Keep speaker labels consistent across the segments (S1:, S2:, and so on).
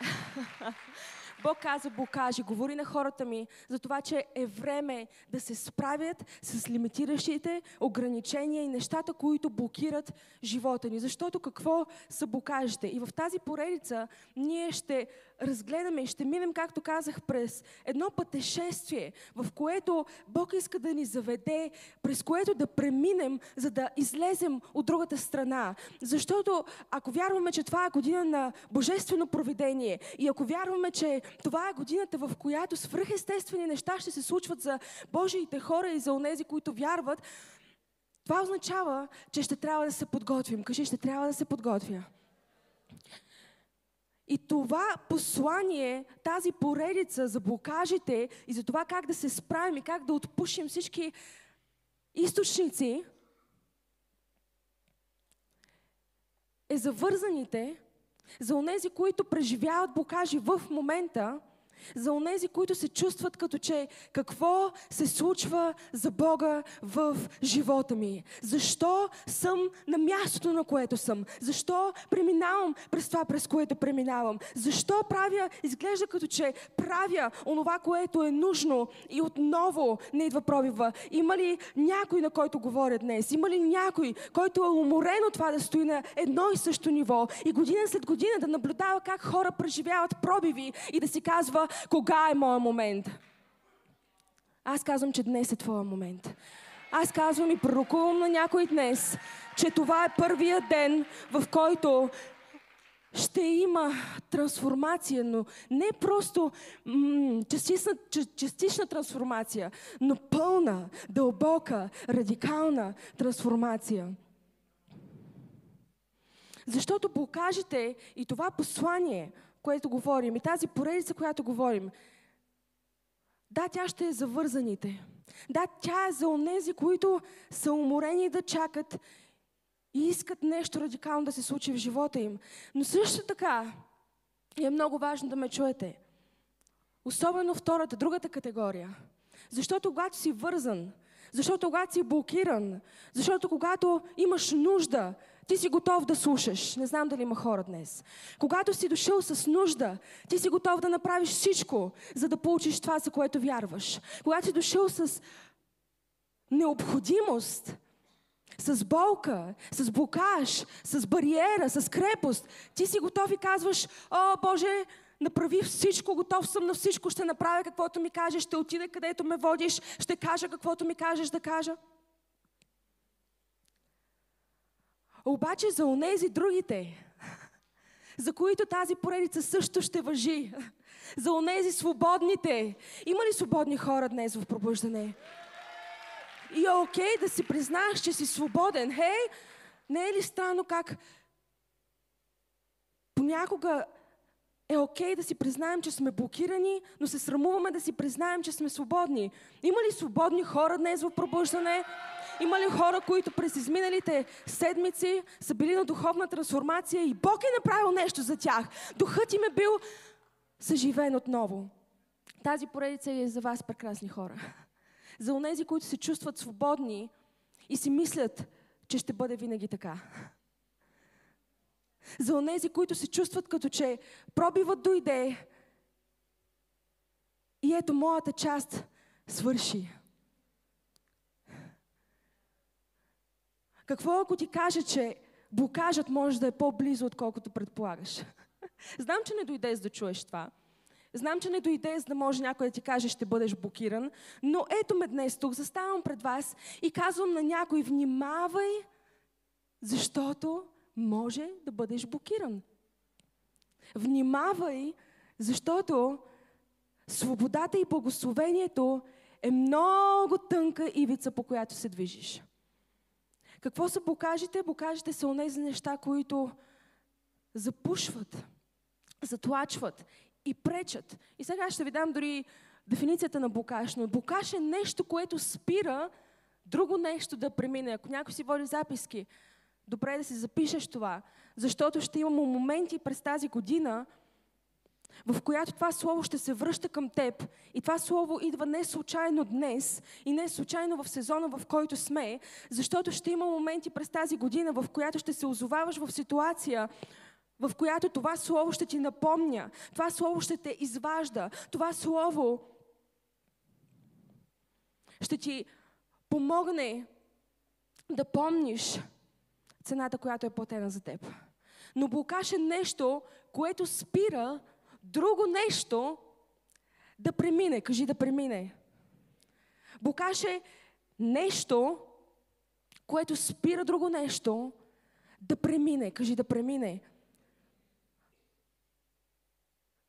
S1: Бог каза, Бог каже, говори на хората ми за това, че е време да се справят с лимитиращите ограничения и нещата, които блокират живота ни. Защото какво са бокажите? И в тази поредица ние ще разгледаме и ще минем, както казах, през едно пътешествие, в което Бог иска да ни заведе, през което да преминем, за да излезем от другата страна. Защото ако вярваме, че това е година на божествено провидение и ако вярваме, че това е годината, в която свръхестествени неща ще се случват за Божиите хора и за онези, които вярват, това означава, че ще трябва да се подготвим. Кажи, ще трябва да се подготвя. И това послание, тази поредица за блокажите и за това как да се справим и как да отпушим всички източници, е за вързаните, за онези, които преживяват блокажи в момента – за онези, които се чувстват като че какво се случва за Бога в живота ми. Защо съм на мястото, на което съм? Защо преминавам през това, през което преминавам? Защо правя, изглежда като че правя онова, което е нужно и отново не идва пробива? Има ли някой, на който говоря днес? Има ли някой, който е уморен от това да стои на едно и също ниво и година след година да наблюдава как хора преживяват пробиви и да си казва, кога е моят момент. Аз казвам, че днес е твоя момент. Аз казвам и пророкувам на някой днес, че това е първия ден, в който ще има трансформация, но не просто м- частична, частична трансформация, но пълна, дълбока, радикална трансформация. Защото покажете и това послание – което говорим, и тази поредица, която говорим, да, тя ще е за вързаните. Да, тя е за онези, които са уморени да чакат и искат нещо радикално да се случи в живота им. Но също така е много важно да ме чуете. Особено втората, другата категория. Защото когато си вързан, защото когато си блокиран, защото когато имаш нужда, ти си готов да слушаш. Не знам дали има хора днес. Когато си дошъл с нужда, ти си готов да направиш всичко, за да получиш това, за което вярваш. Когато си дошъл с необходимост, с болка, с блокаж, с бариера, с крепост, ти си готов и казваш, о, Боже, направи всичко, готов съм на всичко, ще направя каквото ми кажеш, ще отида където ме водиш, ще кажа каквото ми кажеш да кажа. Обаче за онези другите, за които тази поредица също ще въжи, за онези свободните. Има ли свободни хора днес в пробуждане? И е окей да си признаеш, че си свободен. Хей, не е ли странно как понякога е окей да си признаем, че сме блокирани, но се срамуваме да си признаем, че сме свободни. Има ли свободни хора днес в пробуждане? Има ли хора, които през изминалите седмици са били на духовна трансформация и Бог е направил нещо за тях? Духът им е бил съживен отново. Тази поредица е за вас, прекрасни хора. За онези, които се чувстват свободни и си мислят, че ще бъде винаги така. За онези, които се чувстват като че пробиват дойде и ето моята част свърши. Какво ако ти каже, че блокажът може да е по-близо, отколкото предполагаш? Знам, че не дойде за да чуеш това. Знам, че не дойде за да може някой да ти каже, ще бъдеш блокиран. Но ето ме днес тук, заставам пред вас и казвам на някой, внимавай, защото може да бъдеш блокиран. Внимавай, защото свободата и благословението е много тънка ивица, по която се движиш. Какво са покажете? Покажете са онези неща, които запушват, затлачват и пречат. И сега ще ви дам дори дефиницията на букаш. Но букаш е нещо, което спира друго нещо да премине. Ако някой си води записки, добре е да си запишеш това, защото ще имаме моменти през тази година, в която това слово ще се връща към теб. И това слово идва не случайно днес и не случайно в сезона, в който сме, защото ще има моменти през тази година, в която ще се озоваваш в ситуация, в която това слово ще ти напомня, това слово ще те изважда, това слово ще ти помогне да помниш цената, която е платена за теб. Но блокаж е нещо, което спира друго нещо да премине. Кажи да премине. Блокаж е нещо, което спира друго нещо да премине. Кажи да премине.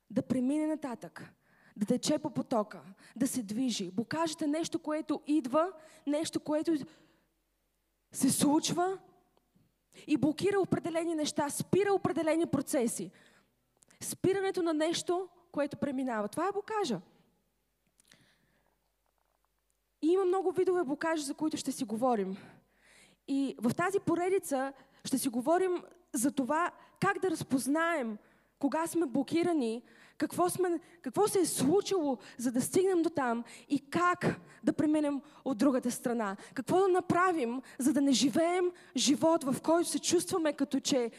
S1: Да премине нататък. Да тече по потока. Да се движи. Блокажът е нещо, което идва, нещо, което се случва и блокира определени неща, спира определени процеси. Спирането на нещо, което преминава. Това е блокажа. И има много видове блокажи, за които ще си говорим. И в тази поредица ще си говорим за това как да разпознаем кога сме блокирани, какво, сме, какво се е случило, за да стигнем до там и как да преминем от другата страна. Какво да направим, за да не живеем живот, в който се чувстваме като че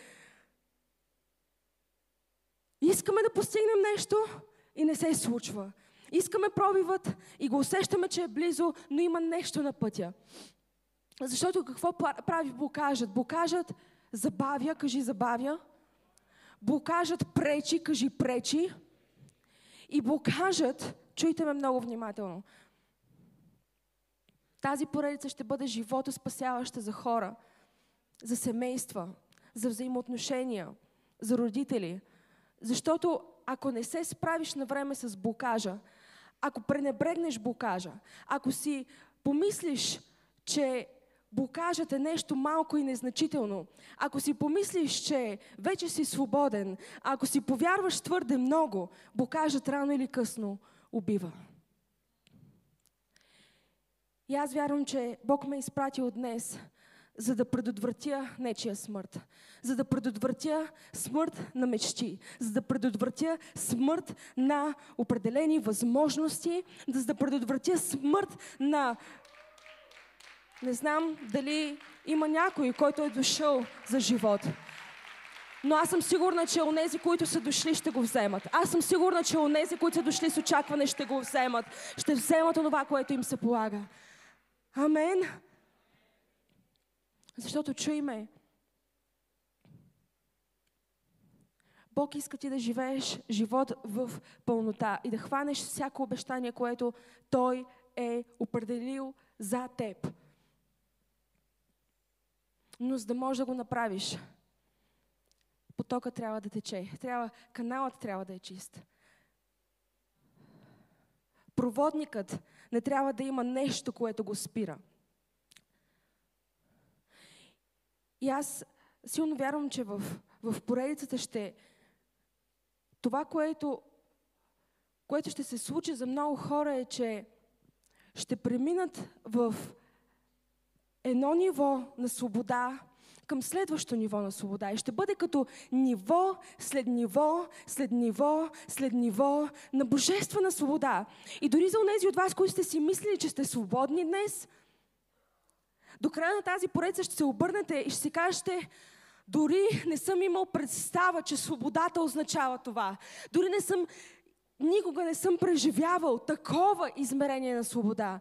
S1: искаме да постигнем нещо и не се случва. Искаме пробиват и го усещаме, че е близо, но има нещо на пътя. Защото какво прави блокажът? Блокажът забавя, кажи забавя. Блокажът пречи, кажи пречи. И блокажът, чуйте ме много внимателно, тази поредица ще бъде живото спасяваща за хора, за семейства, за взаимоотношения, за родители. Защото ако не се справиш на време с блокажа, ако пренебрегнеш блокажа, ако си помислиш, че блокажът е нещо малко и незначително, ако си помислиш, че вече си свободен, ако си повярваш твърде много, блокажът рано или късно убива. И аз вярвам, че Бог ме е изпратил днес, за да предотвратя нечия смърт, за да предотвратя смърт на мечти, за да предотвратя смърт на определени възможности, за да предотвратя смърт на не знам дали има някой, който е дошъл за живот. Но аз съм сигурна, че онези, които са дошли, ще го вземат. Аз съм сигурна, че онези, които са дошли с очакване, ще го вземат. Ще вземат това, което им се полага. Амен. Защото чуй ме. Бог иска ти да живееш живот в пълнота и да хванеш всяко обещание, което Той е определил за теб. Но за да можеш да го направиш, потока трябва да тече. Трябва, каналът трябва да е чист. Проводникът не трябва да има нещо, което го спира. И аз силно вярвам, че в, в поредицата ще... Това, което, което ще се случи за много хора е, че ще преминат в едно ниво на свобода към следващо ниво на свобода. И ще бъде като ниво след ниво, след ниво, след ниво на божествена свобода. И дори за тези от вас, които сте си мислили, че сте свободни днес, до края на тази поредица ще се обърнете и ще си кажете, дори не съм имал представа, че свободата означава това. Дори не съм, никога не съм преживявал такова измерение на свобода.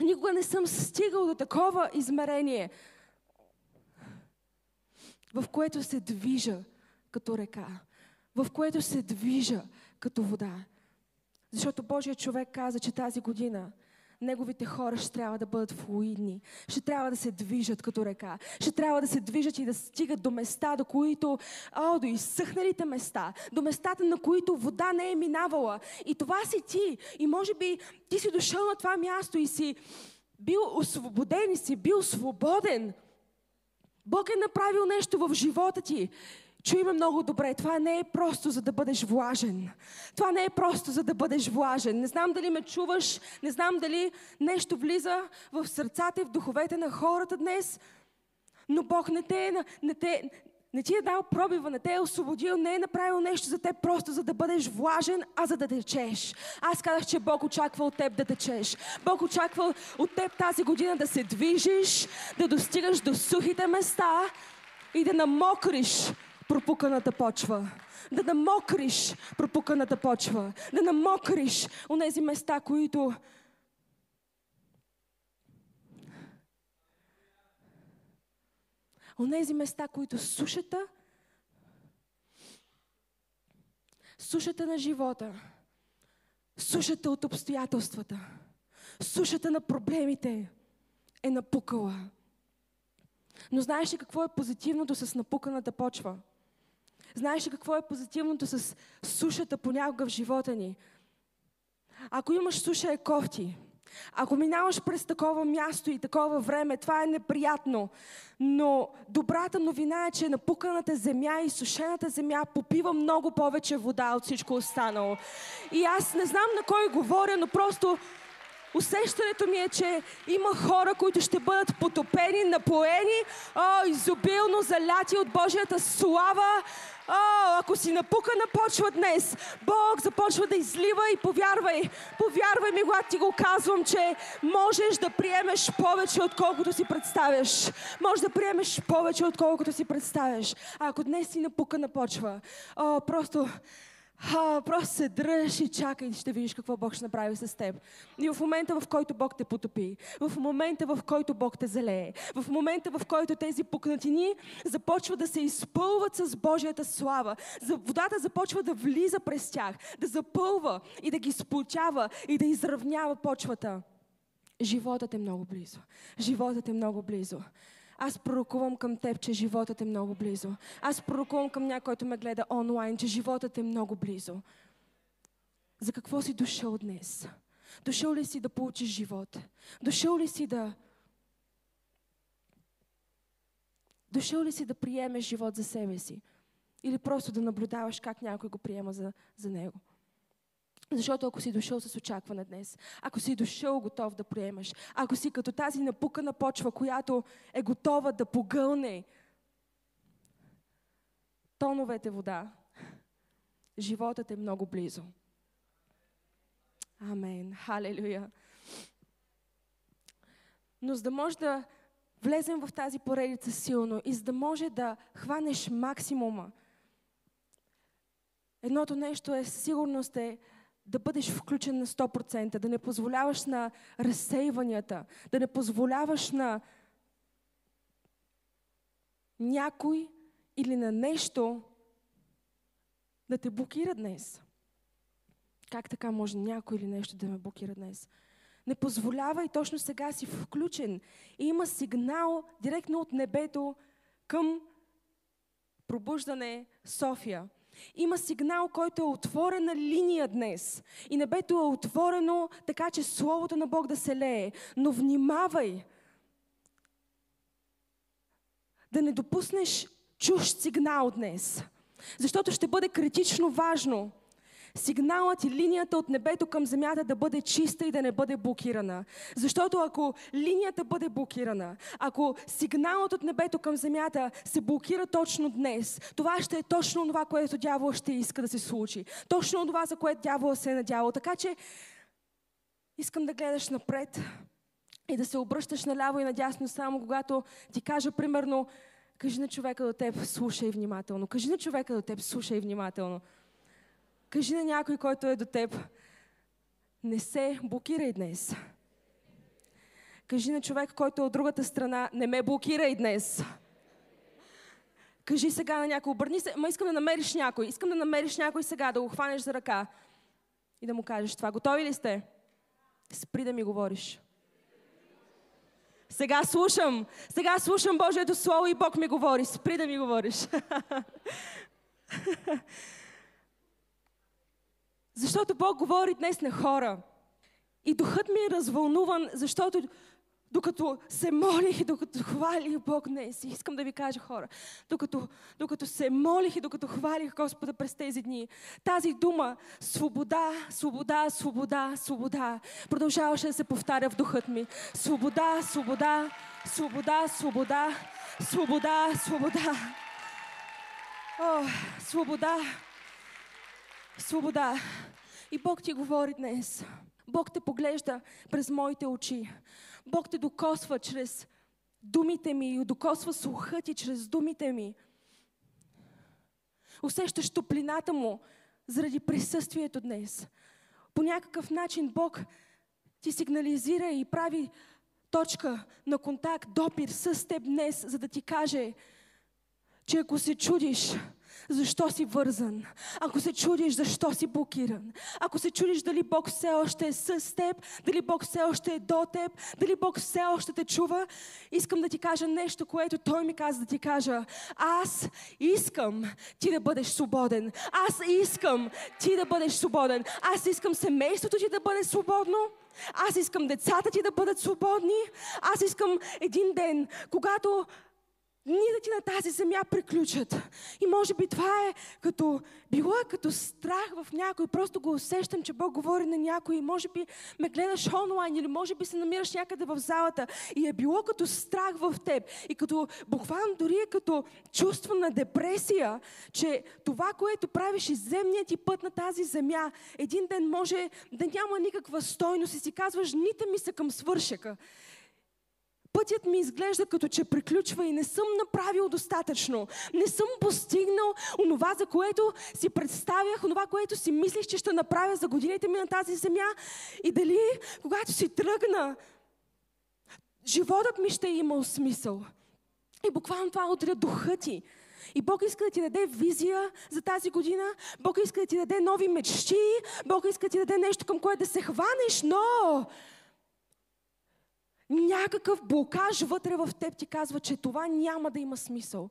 S1: Никога не съм стигал до такова измерение, в което се движа като река, в което се движа като вода. Защото Божият човек каза, че тази година неговите хора ще трябва да бъдат флуидни, ще трябва да се движат като река, ще трябва да се движат и да стигат до места, до които, о, до изсъхналите места, до местата, на които вода не е минавала. И това си ти. И може би ти си дошъл на това място и си бил освободен и си бил свободен. Бог е направил нещо в живота ти. Чуй ме много добре, това не е просто за да бъдеш влажен. Това не е просто за да бъдеш влажен. Не знам дали ме чуваш, не знам дали нещо влиза в сърцата и в духовете на хората днес, но Бог не те, не те, не ти е дал пробива, не те е освободил, не е направил нещо за теб просто за да бъдеш влажен, а за да течеш. Аз казах, че Бог очаква от теб да течеш. Бог очаква от теб тази година да се движиш, да достигаш до сухите места и да намокриш пропуканата почва. Да намокриш пропуканата почва. Да намокриш онези места, които Онези места, които сушата, сушата на живота, сушата от обстоятелствата, сушата на проблемите е напукала. Но знаеш ли какво е позитивното с напуканата почва? Знаеш ли какво е позитивното с сушата понякога в живота ни? Ако имаш суша е кофти. Ако минаваш през такова място и такова време, това е неприятно. Но добрата новина е, че напуканата земя и сушената земя попива много повече вода от всичко останало. И аз не знам на кой говоря, но просто Усещането ми е, че има хора, които ще бъдат потопени, напоени, о, изобилно заляти от Божията слава. О, ако си напука на почва днес, Бог започва да излива и повярвай, повярвай ми, когато ти го казвам, че можеш да приемеш повече, отколкото си представяш. Можеш да приемеш повече, отколкото си представяш. А ако днес си напука на почва, о, просто а, просто се дръж и чакай, ще видиш какво Бог ще направи с теб. И в момента, в който Бог те потопи, в момента, в който Бог те залее, в момента, в който тези пукнатини започват да се изпълват с Божията слава, водата започва да влиза през тях, да запълва и да ги сплотява и да изравнява почвата. Животът е много близо. Животът е много близо. Аз пророкувам към теб, че животът е много близо. Аз пророкувам към някой, който ме гледа онлайн, че животът е много близо. За какво си дошъл днес? Дошъл ли си да получиш живот? Дошъл ли си да... Дошъл ли си да приемеш живот за себе си? Или просто да наблюдаваш как някой го приема за, за него? Защото ако си дошъл с очакване днес, ако си дошъл готов да приемаш, ако си като тази напукана почва, която е готова да погълне тоновете вода, животът е много близо. Амен. Халелуя. Но за да може да влезем в тази поредица силно и за да може да хванеш максимума, едното нещо е сигурност е да бъдеш включен на 100%, да не позволяваш на разсейванията, да не позволяваш на някой или на нещо да те блокира днес. Как така може някой или нещо да ме блокира днес? Не позволявай точно сега си включен. И има сигнал директно от небето към пробуждане София. Има сигнал, който е отворена линия днес. И небето е отворено така, че Словото на Бог да се лее. Но внимавай да не допуснеш чужд сигнал днес. Защото ще бъде критично важно – сигналът и линията от небето към земята да бъде чиста и да не бъде блокирана. Защото ако линията бъде блокирана, ако сигналът от небето към земята се блокира точно днес, това ще е точно това, което дявол ще иска да се случи. Точно това, за което дявол се е надявал. Така че искам да гледаш напред и да се обръщаш наляво и надясно само когато ти кажа примерно Кажи на човека до теб, слушай внимателно. Кажи на човека до теб, слушай внимателно. Кажи на някой, който е до теб, не се блокирай днес. Кажи на човек, който е от другата страна, не ме блокирай днес. Кажи сега на някой, обърни се, ма искам да намериш някой, искам да намериш някой сега, да го хванеш за ръка и да му кажеш това. Готови ли сте? Спри да ми говориш. Сега слушам. Сега слушам Божието Слово и Бог ми говори. Спри да ми говориш. Защото Бог говори днес на хора. И духът ми е развълнуван, защото докато се молих и докато хвалих Бог днес, искам да ви кажа хора, докато, докато се молих и докато хвалих Господа през тези дни, тази дума свобода, свобода, свобода, свобода, продължаваше да се повтаря в духът ми. Свобода, свобода, свобода, свобода, свобода, свобода. О, свобода, свобода. И Бог ти говори днес. Бог те поглежда през моите очи. Бог те докосва чрез думите ми и докосва слуха ти чрез думите ми. Усещаш топлината му заради присъствието днес. По някакъв начин Бог ти сигнализира и прави точка на контакт, допир с теб днес, за да ти каже, че ако се чудиш, защо си вързан, ако се чудиш защо си блокиран, ако се чудиш дали Бог все още е с теб, дали Бог все още е до теб, дали Бог все още те чува, искам да ти кажа нещо, което Той ми каза да ти кажа. Аз искам ти да бъдеш свободен. Аз искам ти да бъдеш свободен. Аз искам семейството ти да бъде свободно. Аз искам децата ти да бъдат свободни. Аз искам един ден, когато ти на тази земя приключат. И може би това е като, било е като страх в някой. Просто го усещам, че Бог говори на някой. И може би ме гледаш онлайн или може би се намираш някъде в залата. И е било като страх в теб. И като, буквално дори е като чувство на депресия, че това, което правиш и земният ти път на тази земя, един ден може да няма никаква стойност и си казваш, ните ми са към свършека пътят ми изглежда като че приключва и не съм направил достатъчно. Не съм постигнал онова, за което си представях, онова, което си мислих, че ще направя за годините ми на тази земя. И дали, когато си тръгна, животът ми ще е имал смисъл. И буквално това удря духа ти. И Бог иска да ти даде визия за тази година. Бог иска да ти даде нови мечти. Бог иска да ти даде нещо към което да се хванеш, но някакъв блокаж вътре в теб ти казва, че това няма да има смисъл.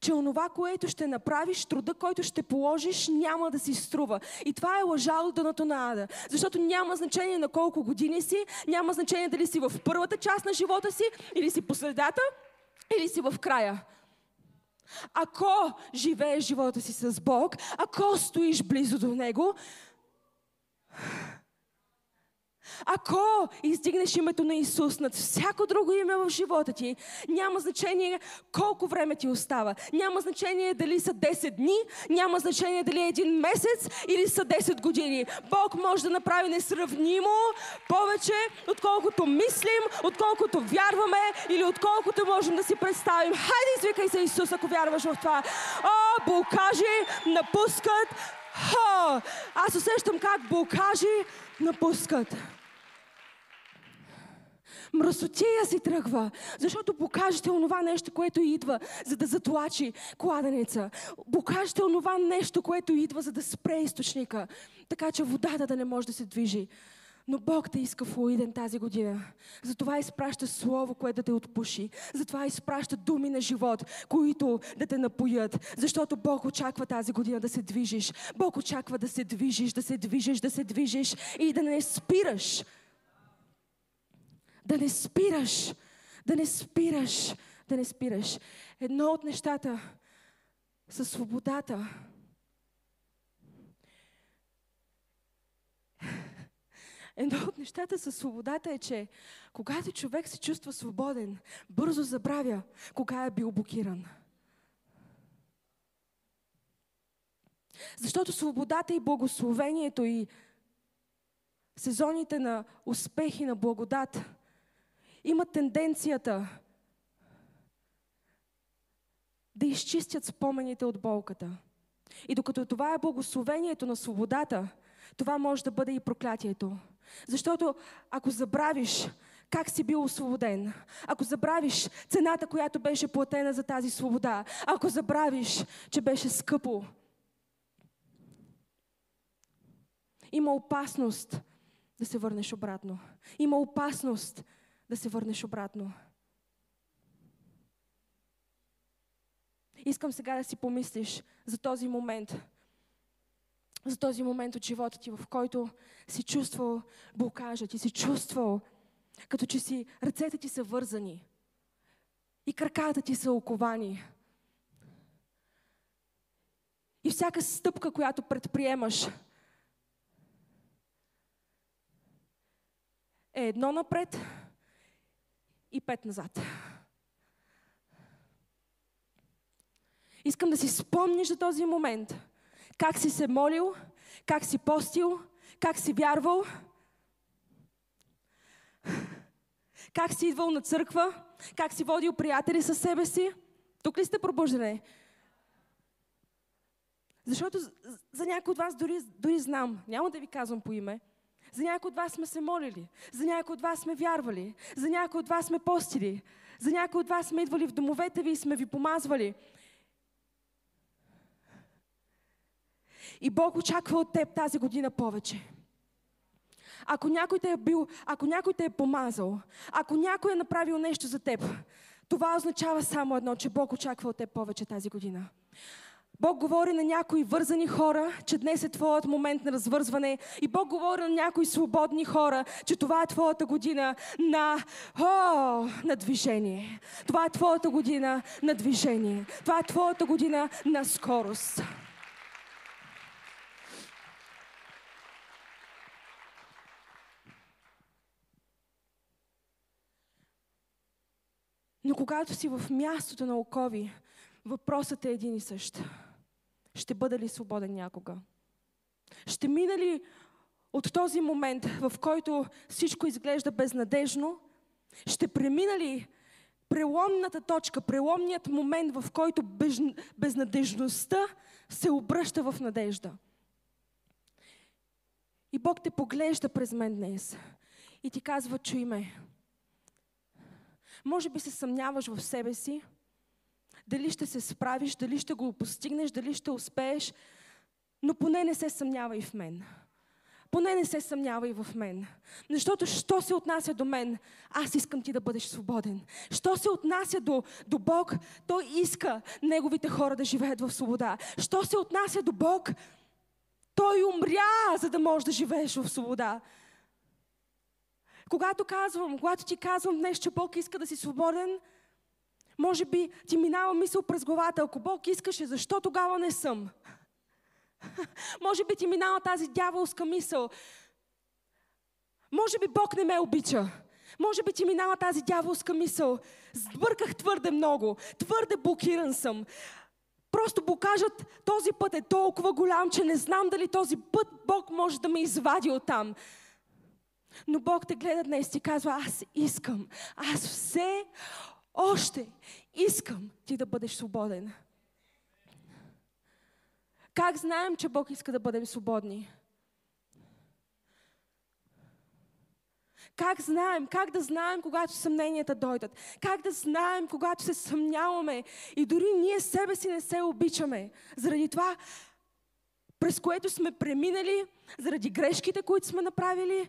S1: Че онова, което ще направиш, труда, който ще положиш, няма да си струва. И това е лъжа от дъното на ада. Защото няма значение на колко години си, няма значение дали си в първата част на живота си, или си по средата, или си в края. Ако живееш живота си с Бог, ако стоиш близо до Него, ако издигнеш името на Исус над всяко друго име в живота ти, няма значение колко време ти остава. Няма значение дали са 10 дни, няма значение дали е един месец или са 10 години. Бог може да направи несравнимо повече, отколкото мислим, отколкото вярваме или отколкото можем да си представим. Хайде, извикай се Исус, ако вярваш в това. О, блокажи напускат. Хо! Аз усещам как блокажи напускат мръсотия си тръгва, защото покажете онова нещо, което идва, за да затлачи кладенеца. Покажете онова нещо, което идва, за да спре източника, така че водата да не може да се движи. Но Бог те иска флуиден тази година. Затова изпраща Слово, което да те отпуши. Затова изпраща думи на живот, които да те напоят. Защото Бог очаква тази година да се движиш. Бог очаква да се движиш, да се движиш, да се движиш и да не спираш да не спираш, да не спираш, да не спираш. Едно от нещата със свободата. Едно от нещата със свободата е, че когато човек се чувства свободен, бързо забравя кога е бил блокиран. Защото свободата и благословението и сезоните на успехи, на благодат имат тенденцията да изчистят спомените от болката. И докато това е благословението на свободата, това може да бъде и проклятието. Защото ако забравиш как си бил освободен, ако забравиш цената, която беше платена за тази свобода, ако забравиш, че беше скъпо, има опасност да се върнеш обратно. Има опасност да се върнеш обратно. Искам сега да си помислиш за този момент. За този момент от живота ти, в който си чувствал блокажа, ти си чувствал, като че си ръцете ти са вързани и краката ти са оковани. И всяка стъпка, която предприемаш, е едно напред, и пет назад. Искам да си спомниш за този момент. Как си се молил, как си постил, как си вярвал, как си идвал на църква, как си водил приятели със себе си. Тук ли сте пробуждане? Защото за някои от вас дори, дори знам, няма да ви казвам по име, за някои от вас сме се молили, за някои от вас сме вярвали, за някои от вас сме постили, за някои от вас сме идвали в домовете ви и сме ви помазвали. И Бог очаква от теб тази година повече. Ако някой те е бил, ако някой те е помазал, ако някой е направил нещо за теб, това означава само едно, че Бог очаква от теб повече тази година. Бог говори на някои вързани хора, че днес е твоят момент на развързване. И Бог говори на някои свободни хора, че това е твоята година на, о, на движение. Това е твоята година на движение. Това е твоята година на скорост. Но когато си в мястото на окови, въпросът е един и същ. Ще бъда ли свободен някога? Ще мина ли от този момент, в който всичко изглежда безнадежно? Ще премина ли преломната точка, преломният момент, в който без, безнадежността се обръща в надежда? И Бог те поглежда през мен днес и ти казва, чуй ме. Може би се съмняваш в себе си, дали ще се справиш, дали ще го постигнеш, дали ще успееш, но поне не се съмнявай в мен. Поне не се съмнявай в мен. Защото, що се отнася до мен, аз искам ти да бъдеш свободен. Що се отнася до, до Бог, Той иска Неговите хора да живеят в свобода. Що се отнася до Бог, Той умря, за да можеш да живееш в свобода. Когато казвам, когато ти казвам днес, че Бог иска да си свободен, може би ти минава мисъл през главата, ако Бог искаше, защо тогава не съм? може би ти минава тази дяволска мисъл. Може би Бог не ме обича. Може би ти минава тази дяволска мисъл. Сбърках твърде много. Твърде блокиран съм. Просто покажат, този път е толкова голям, че не знам дали този път Бог може да ме извади оттам. Но Бог те гледа днес и казва, аз искам, аз все още искам ти да бъдеш свободен. Как знаем, че Бог иска да бъдем свободни? Как знаем? Как да знаем, когато съмненията дойдат? Как да знаем, когато се съмняваме и дори ние себе си не се обичаме? Заради това, през което сме преминали, заради грешките, които сме направили,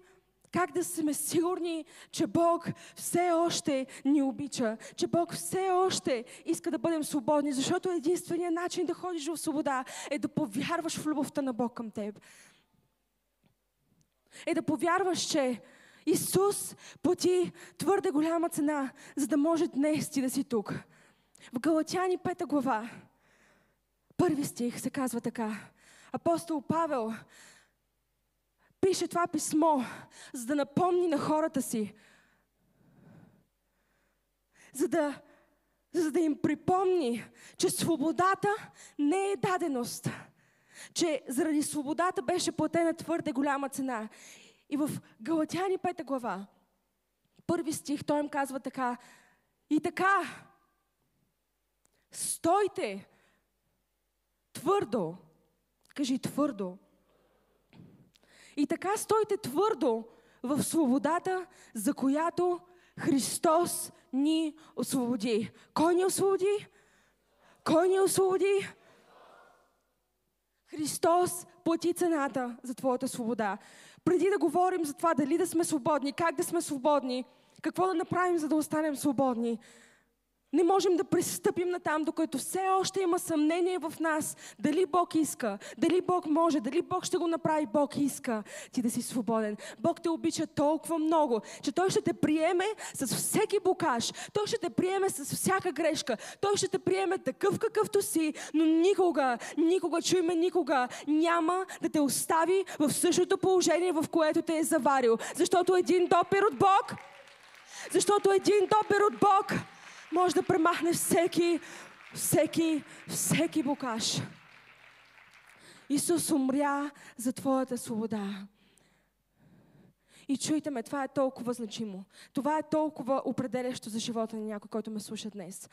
S1: как да сме сигурни, че Бог все още ни обича, че Бог все още иска да бъдем свободни, защото единственият начин да ходиш в свобода е да повярваш в любовта на Бог към теб. Е да повярваш, че Исус плати твърде голяма цена, за да може днес ти да си тук. В Галатяни 5 глава, първи стих се казва така. Апостол Павел пише това писмо, за да напомни на хората си, за да, за да им припомни, че свободата не е даденост, че заради свободата беше платена твърде голяма цена. И в Галатяни 5 глава, първи стих, той им казва така, и така, стойте твърдо, кажи твърдо, и така стойте твърдо в свободата, за която Христос ни освободи. Кой ни освободи? Кой ни освободи? Христос плати цената за твоята свобода. Преди да говорим за това дали да сме свободни, как да сме свободни, какво да направим, за да останем свободни, не можем да пристъпим на там, докато все още има съмнение в нас. Дали Бог иска, дали Бог може, дали Бог ще го направи. Бог иска ти да си свободен. Бог те обича толкова много, че Той ще те приеме с всеки букаш. Той ще те приеме с всяка грешка. Той ще те приеме такъв какъвто си, но никога, никога, чуй ме, никога няма да те остави в същото положение, в което те е заварил. Защото един допир от Бог, защото един допир от Бог може да премахне всеки, всеки, всеки букаш. Исус умря за твоята свобода. И чуйте ме, това е толкова значимо. Това е толкова определящо за живота на някой, който ме слуша днес.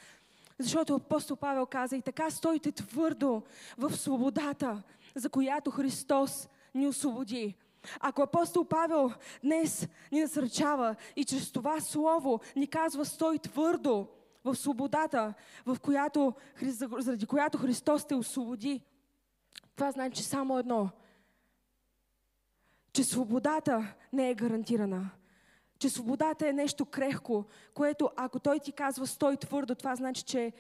S1: Защото апостол Павел каза и така стойте твърдо в свободата, за която Христос ни освободи. Ако апостол Павел днес ни насърчава и чрез това слово ни казва стой твърдо в свободата, в която, заради която Христос те освободи, това значи само едно. Че свободата не е гарантирана. Че свободата е нещо крехко, което ако той ти казва стой твърдо, това значи, че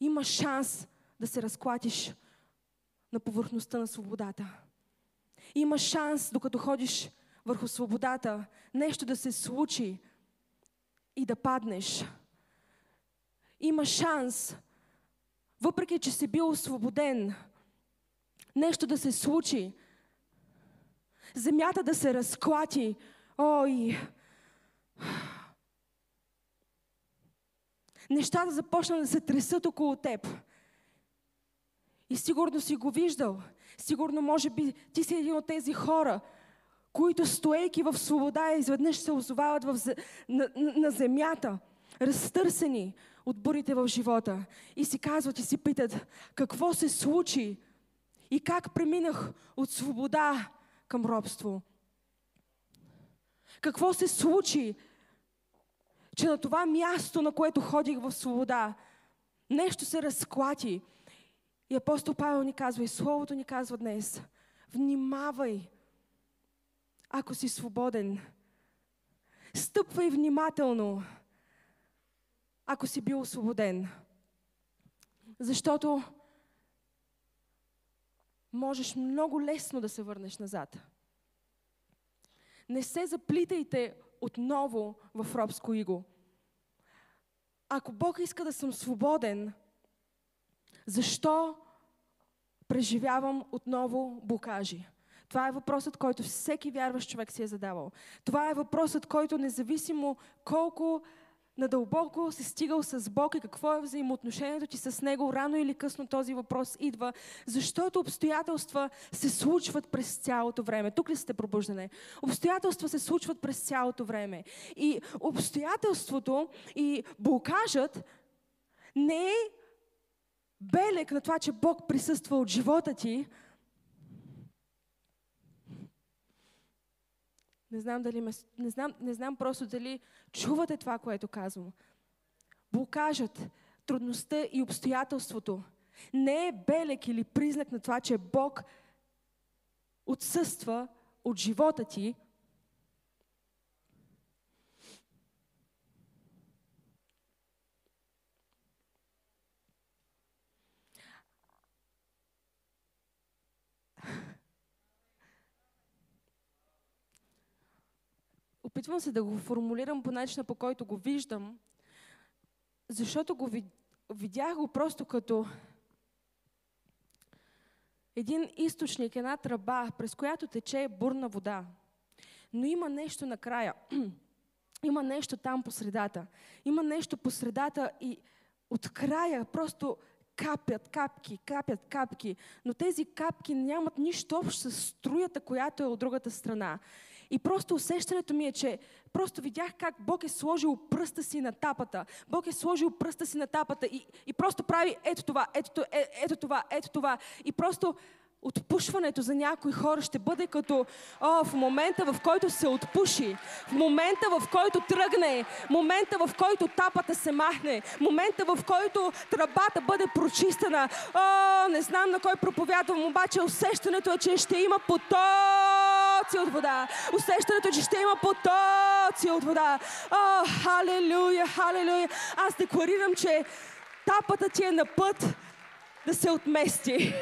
S1: има шанс да се разклатиш на повърхността на свободата. Има шанс, докато ходиш върху свободата, нещо да се случи и да паднеш. Има шанс, въпреки че си бил освободен, нещо да се случи, земята да се разклати. Ой! Нещата започнат да се тресат около теб. И сигурно си го виждал. Сигурно, може би, ти си един от тези хора, които стоейки в свобода, изведнъж се озовават в, на, на, земята, разтърсени от бурите в живота. И си казват и си питат, какво се случи и как преминах от свобода към робство. Какво се случи, че на това място, на което ходих в свобода, нещо се разклати. И апостол Павел ни казва, и Словото ни казва днес, внимавай, ако си свободен. Стъпвай внимателно, ако си бил освободен. Защото можеш много лесно да се върнеш назад. Не се заплитайте отново в робско иго. Ако Бог иска да съм свободен, защо преживявам отново блокажи? Това е въпросът, който всеки вярващ човек си е задавал. Това е въпросът, който независимо колко надълбоко си стигал с Бог и какво е взаимоотношението ти с Него, рано или късно този въпрос идва, защото обстоятелства се случват през цялото време. Тук ли сте пробуждане? Обстоятелства се случват през цялото време. И обстоятелството и блокажът не е белег на това, че Бог присъства от живота ти, Не знам, дали ме, не, знам, не знам просто дали чувате това, което казвам. Блокажът, трудността и обстоятелството не е белек или признак на това, че Бог отсъства от живота ти, Опитвам се да го формулирам по начина, по който го виждам, защото го видях го просто като един източник, една тръба, през която тече бурна вода. Но има нещо накрая. има нещо там по средата. Има нещо по средата и от края просто капят капки, капят капки, но тези капки нямат нищо общо с струята, която е от другата страна. И просто усещането ми е, че просто видях как Бог е сложил пръста си на тапата. Бог е сложил пръста си на тапата и, и просто прави ето това, ето, е, ето това, ето това. И просто отпушването за някои хора ще бъде като о, в момента, в който се отпуши, в момента, в който тръгне, момента, в който тапата се махне, момента, в който тръбата бъде прочистена. О, не знам на кой проповядвам, обаче усещането е, че ще има потоци от вода. Усещането е, че ще има потоци от вода. О, халелуя, халелуя. Аз декларирам, че тапата ти е на път да се отмести.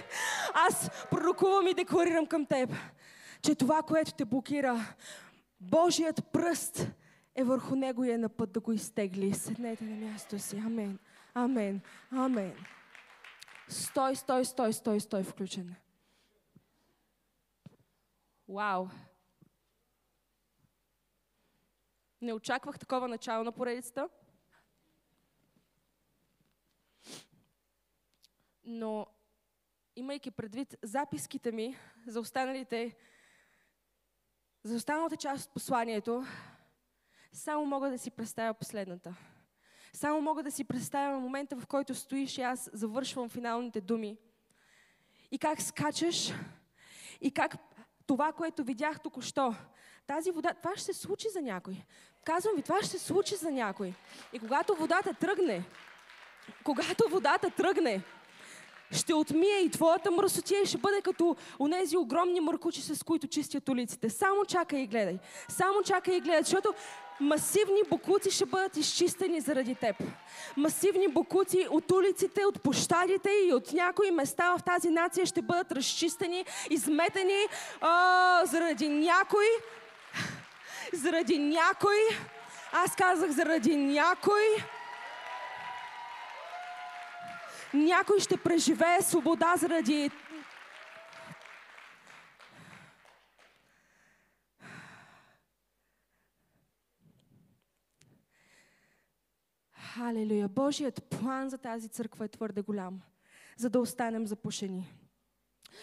S1: Аз пророкувам и декларирам към теб, че това, което те блокира, Божият пръст е върху него и е на път да го изтегли. Седнете на място си. Амен. Амен. Амен. Стой, стой, стой, стой, стой, включен. Вау! Не очаквах такова начало на поредицата. но имайки предвид записките ми за останалите, за останалата част от посланието, само мога да си представя последната. Само мога да си представя момента, в който стоиш и аз завършвам финалните думи. И как скачаш, и как това, което видях току-що, тази вода, това ще се случи за някой. Казвам ви, това ще се случи за някой. И когато водата тръгне, когато водата тръгне, ще отмие и твоята мръсотия и ще бъде като онези огромни мъркучи, с които чистят улиците. Само чакай и гледай. Само чакай и гледай, защото масивни бокуци ще бъдат изчистени заради теб. Масивни бокуци от улиците, от площадите и от някои места в тази нация ще бъдат разчистени, изметени а, заради някой. Заради някой. Аз казах заради някой. Някой ще преживее свобода заради Халелуя! Божият план за тази църква е твърде голям, за да останем запушени.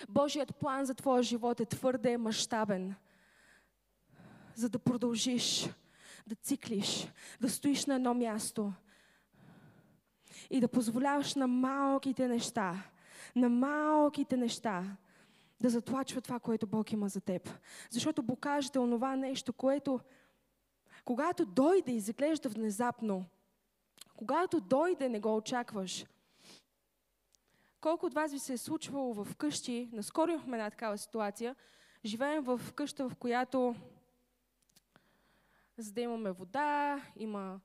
S1: Божият план за твоя живот е твърде мащабен, за да продължиш да циклиш, да стоиш на едно място и да позволяваш на малките неща, на малките неща да затлачва това, което Бог има за теб. Защото покажете онова нещо, което когато дойде и изглежда внезапно, когато дойде, не го очакваш. Колко от вас ви се е случвало в къщи, наскоро имахме една такава ситуация, живеем в къща, в която за да имаме вода, има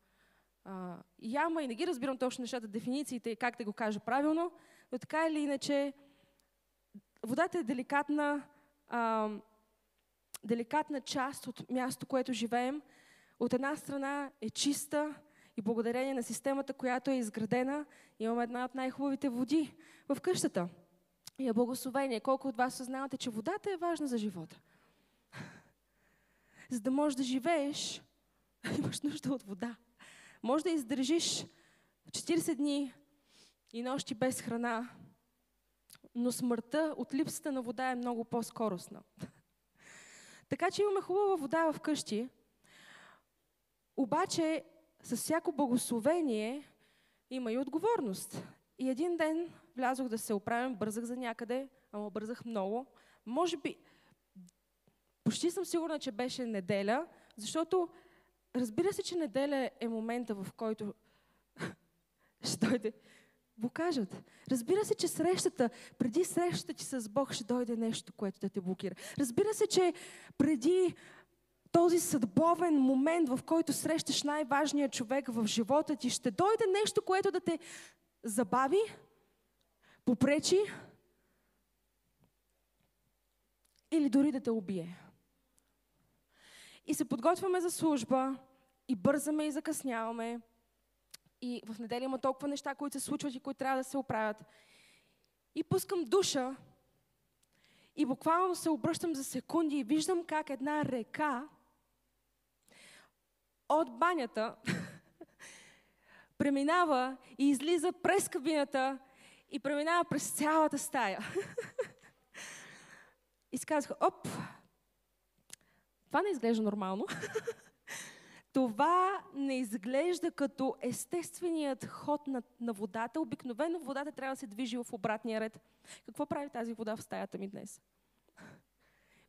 S1: а, яма и не ги разбирам точно нещата, дефинициите и как да го кажа правилно, но така или иначе водата е деликатна, а, деликатна част от място, което живеем. От една страна е чиста, и благодарение на системата, която е изградена, имаме една от най-хубавите води в къщата. И е благословение. Колко от вас съзнавате, че водата е важна за живота? За да можеш да живееш, имаш нужда от вода. Може да издържиш 40 дни и нощи без храна, но смъртта от липсата на вода е много по-скоростна. така че имаме хубава вода в къщи, обаче с всяко благословение има и отговорност. И един ден влязох да се оправям, бързах за някъде, ама бързах много. Може би, почти съм сигурна, че беше неделя, защото разбира се, че неделя е момента, в който ще дойде блокажът. Разбира се, че срещата, преди срещата ти с Бог ще дойде нещо, което да те блокира. Разбира се, че преди този съдбовен момент, в който срещаш най-важния човек в живота ти, ще дойде нещо, което да те забави, попречи или дори да те убие. И се подготвяме за служба, и бързаме и закъсняваме. И в неделя има толкова неща, които се случват и които трябва да се оправят. И пускам душа и буквално се обръщам за секунди и виждам как една река от банята преминава и излиза през кабината и преминава през цялата стая. и си оп, това не изглежда нормално. това не изглежда като естественият ход на, на водата. Обикновено водата трябва да се движи в обратния ред. Какво прави тази вода в стаята ми днес?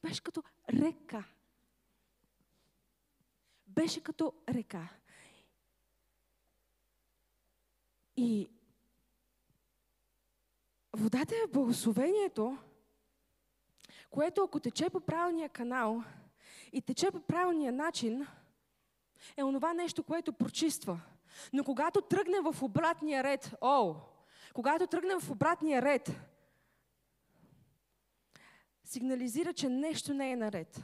S1: Беше като река беше като река. И водата е благословението, което ако тече по правилния канал и тече по правилния начин, е онова нещо, което прочиства. Но когато тръгне в обратния ред, о, когато тръгне в обратния ред, сигнализира, че нещо не е наред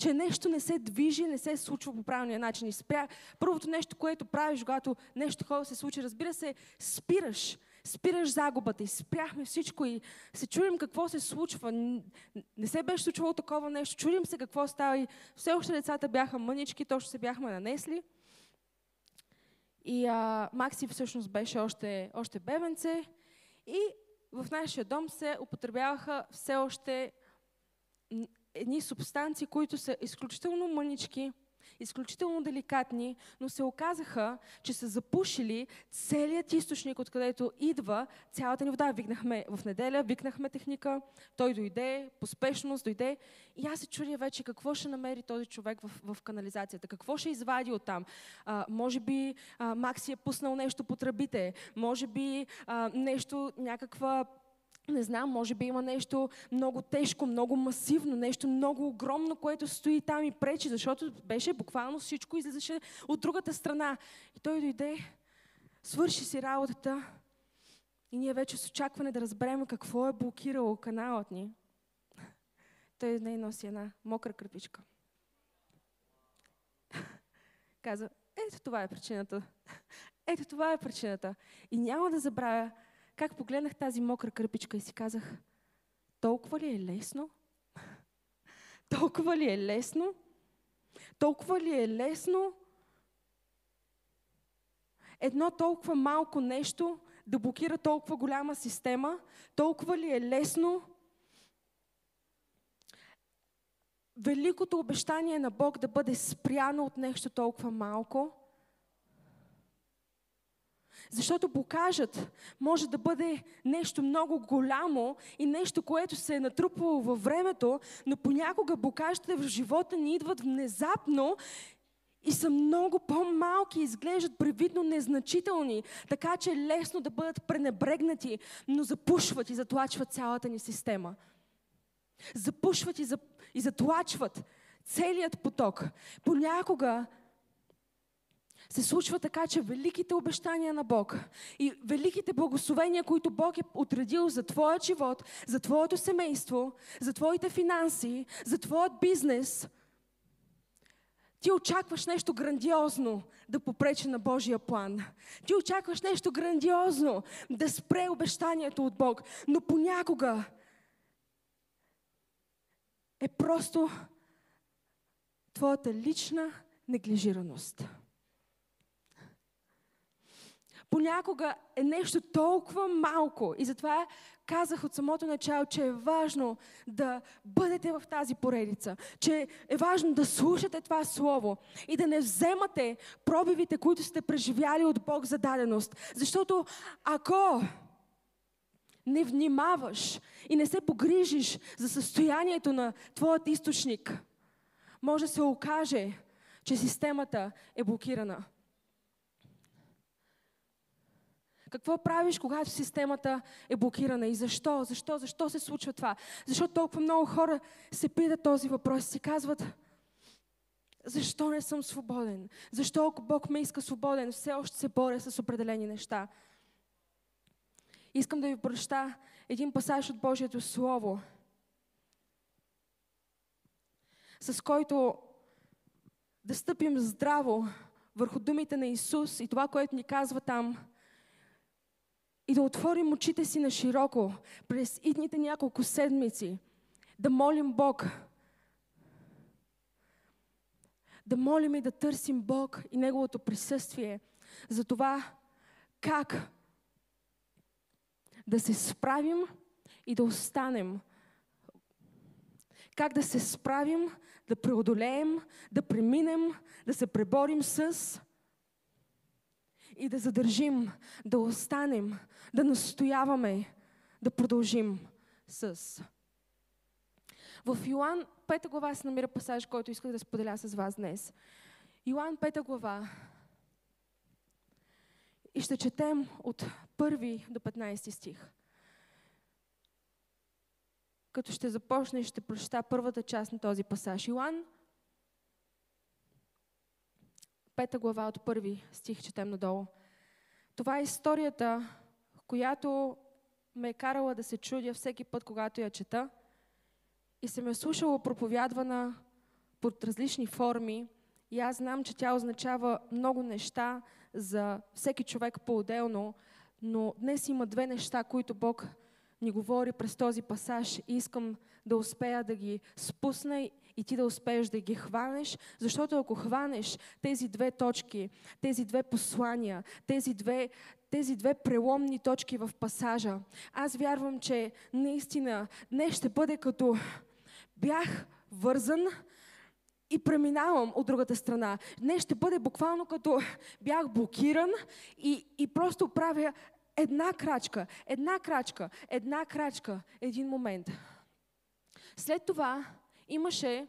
S1: че нещо не се движи, не се случва по правилния начин. И спря... Първото нещо, което правиш, когато нещо такова се случи, разбира се, спираш. Спираш загубата и спряхме всичко и се чудим какво се случва. Не се беше случвало такова нещо. Чудим се какво става и все още децата бяха мънички, точно се бяхме нанесли. И а, Макси всъщност беше още, още бебенце. И в нашия дом се употребяваха все още едни субстанции, които са изключително мънички, изключително деликатни, но се оказаха, че са запушили целият източник, откъдето идва цялата ни вода. Викнахме в неделя, викнахме техника, той дойде, по спешност дойде. И аз се чудя вече какво ще намери този човек в, в канализацията, какво ще извади оттам. А, може би а, Макси е пуснал нещо по тръбите, може би а, нещо, някаква не знам, може би има нещо много тежко, много масивно, нещо много огромно, което стои там и пречи, защото беше буквално всичко излизаше от другата страна. И той дойде, свърши си работата и ние вече с очакване да разберем какво е блокирало каналът ни. Той не носи една мокра кърпичка. Каза, ето това е причината. Ето това е причината. И няма да забравя как погледнах тази мокра кърпичка и си казах, толкова ли е лесно? толкова ли е лесно? Толкова ли е лесно едно толкова малко нещо да блокира толкова голяма система? Толкова ли е лесно великото обещание на Бог да бъде спряно от нещо толкова малко? Защото блокажът може да бъде нещо много голямо и нещо, което се е натрупвало във времето, но понякога блокажите в живота ни идват внезапно и са много по-малки, изглеждат превидно незначителни, така че е лесно да бъдат пренебрегнати, но запушват и затлачват цялата ни система. Запушват и затлачват целият поток. Понякога се случва така, че великите обещания на Бог и великите благословения, които Бог е отредил за твоя живот, за твоето семейство, за твоите финанси, за твоят бизнес, ти очакваш нещо грандиозно да попречи на Божия план. Ти очакваш нещо грандиозно да спре обещанието от Бог. Но понякога е просто твоята лична неглижираност понякога е нещо толкова малко. И затова казах от самото начало, че е важно да бъдете в тази поредица, че е важно да слушате това слово и да не вземате пробивите, които сте преживяли от Бог за даденост. Защото ако не внимаваш и не се погрижиш за състоянието на твоят източник, може да се окаже, че системата е блокирана. Какво правиш, когато системата е блокирана и защо? Защо? Защо се случва това? Защо толкова много хора се питат този въпрос и си казват, защо не съм свободен? Защо ако Бог ме иска свободен, все още се боря с определени неща? Искам да ви проща един пасаж от Божието Слово, с който да стъпим здраво върху думите на Исус и това, което ни казва там – и да отворим очите си на широко през идните няколко седмици, да молим Бог, да молим и да търсим Бог и Неговото присъствие за това как да се справим и да останем. Как да се справим, да преодолеем, да преминем, да се преборим с и да задържим, да останем, да настояваме, да продължим с. В Йоан 5 глава се намира пасаж, който исках да споделя с вас днес. Йоан 5 глава. И ще четем от 1 до 15 стих. Като ще започна и ще прочета първата част на този пасаж. Йоан пета глава от първи стих четем надолу. Това е историята, която ме е карала да се чудя всеки път, когато я чета. И ме е слушала проповядвана под различни форми. И аз знам, че тя означава много неща за всеки човек по-отделно, но днес има две неща, които Бог ни говори през този пасаж и искам да успея да ги спусна и ти да успееш да ги хванеш, защото ако хванеш тези две точки, тези две послания, тези две, тези две преломни точки в пасажа, аз вярвам, че наистина днес ще бъде като бях вързан и преминавам от другата страна. Днес ще бъде буквално като бях блокиран и, и просто правя една крачка, една крачка, една крачка, един момент. След това имаше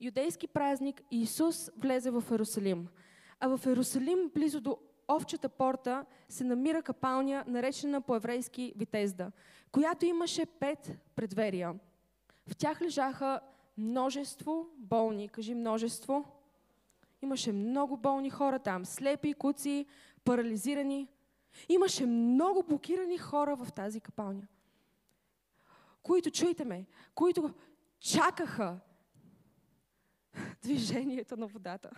S1: юдейски празник и Исус влезе в Иерусалим. А в Иерусалим, близо до овчата порта, се намира капалня, наречена по-еврейски Витезда, която имаше пет предверия. В тях лежаха множество болни. Кажи множество. Имаше много болни хора там. Слепи, куци, парализирани. Имаше много блокирани хора в тази капалня. Които, чуйте ме, които чакаха движението на водата.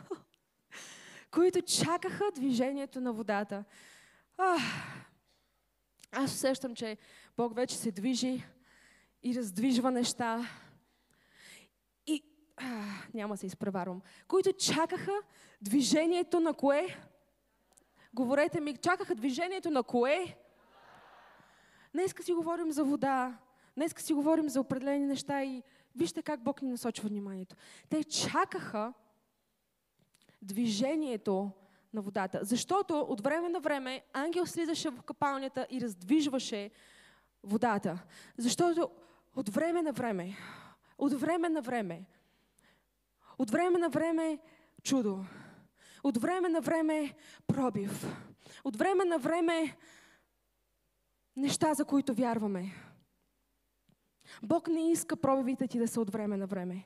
S1: които чакаха движението на водата. Ах, аз усещам, че Бог вече се движи и раздвижва неща. И а, няма се изпреварвам. Които чакаха движението на кое? Говорете ми, чакаха движението на кое? Днеска си говорим за вода. Днеска си говорим за определени неща и вижте как Бог ни насочва вниманието. Те чакаха движението на водата. Защото от време на време ангел слизаше в капалнята и раздвижваше водата. Защото от време на време, от време на време, от време на време чудо, от време на време пробив, от време на време неща, за които вярваме. Бог не иска пробивите ти да са от време на време.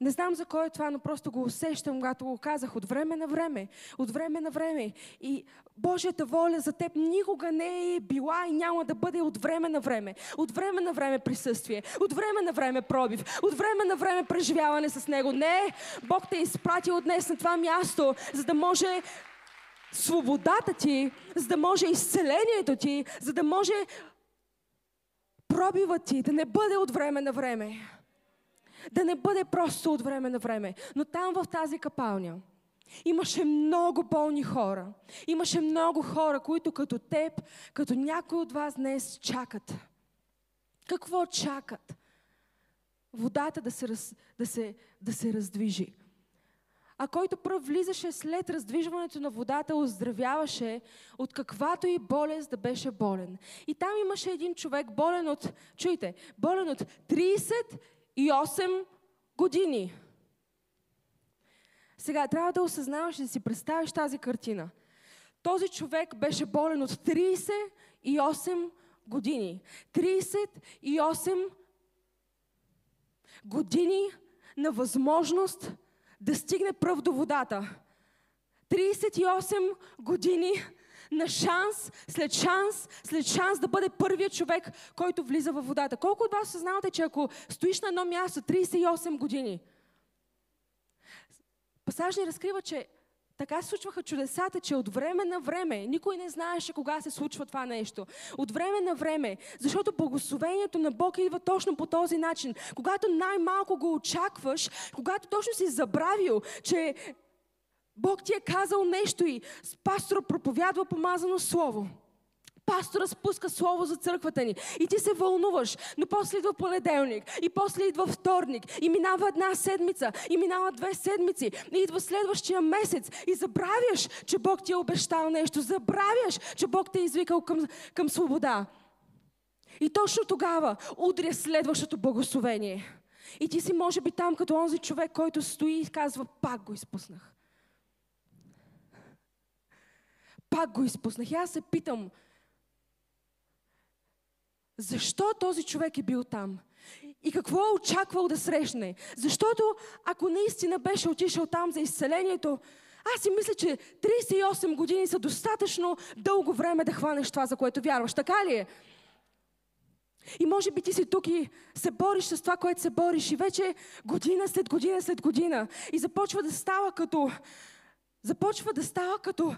S1: Не знам за кой е това, но просто го усещам, когато го казах от време на време, от време на време. И Божията воля за теб никога не е била и няма да бъде от време на време. От време на време присъствие, от време на време пробив, от време на време преживяване с Него. Не, Бог те е изпратил днес на това място, за да може свободата ти, за да може изцелението ти, за да може пробивът ти да не бъде от време на време да не бъде просто от време на време. Но там в тази капалня имаше много болни хора. Имаше много хора, които като теб, като някой от вас днес чакат. Какво чакат? Водата да се, раз, да се, да се раздвижи. А който пръв влизаше след раздвижването на водата, оздравяваше от каквато и болест да беше болен. И там имаше един човек, болен от, чуйте, болен от 30 и 8 години. Сега трябва да осъзнаваш и да си представиш тази картина. Този човек беше болен от 38 години. 38 години на възможност да стигне пръв до водата. 38 години на шанс, след шанс, след шанс да бъде първият човек, който влиза във водата. Колко от вас съзнавате, че ако стоиш на едно място 38 години, пасаж ни разкрива, че така се случваха чудесата, че от време на време, никой не знаеше кога се случва това нещо. От време на време, защото благословението на Бог идва точно по този начин. Когато най-малко го очакваш, когато точно си забравил, че Бог ти е казал нещо и пастора проповядва помазано слово. Пастора спуска слово за църквата ни и ти се вълнуваш, но после идва понеделник и после идва вторник и минава една седмица и минава две седмици и идва следващия месец и забравяш, че Бог ти е обещал нещо, забравяш, че Бог те е извикал към, към свобода. И точно тогава удря следващото благословение. И ти си може би там като онзи човек, който стои и казва, пак го изпуснах. Пак го изпуснах. И аз се питам, защо този човек е бил там? И какво е очаквал да срещне? Защото ако наистина беше отишъл там за изцелението, аз си мисля, че 38 години са достатъчно дълго време да хванеш това, за което вярваш. Така ли е? И може би ти си тук и се бориш с това, което се бориш. И вече година след година след година. И започва да става като... Започва да става като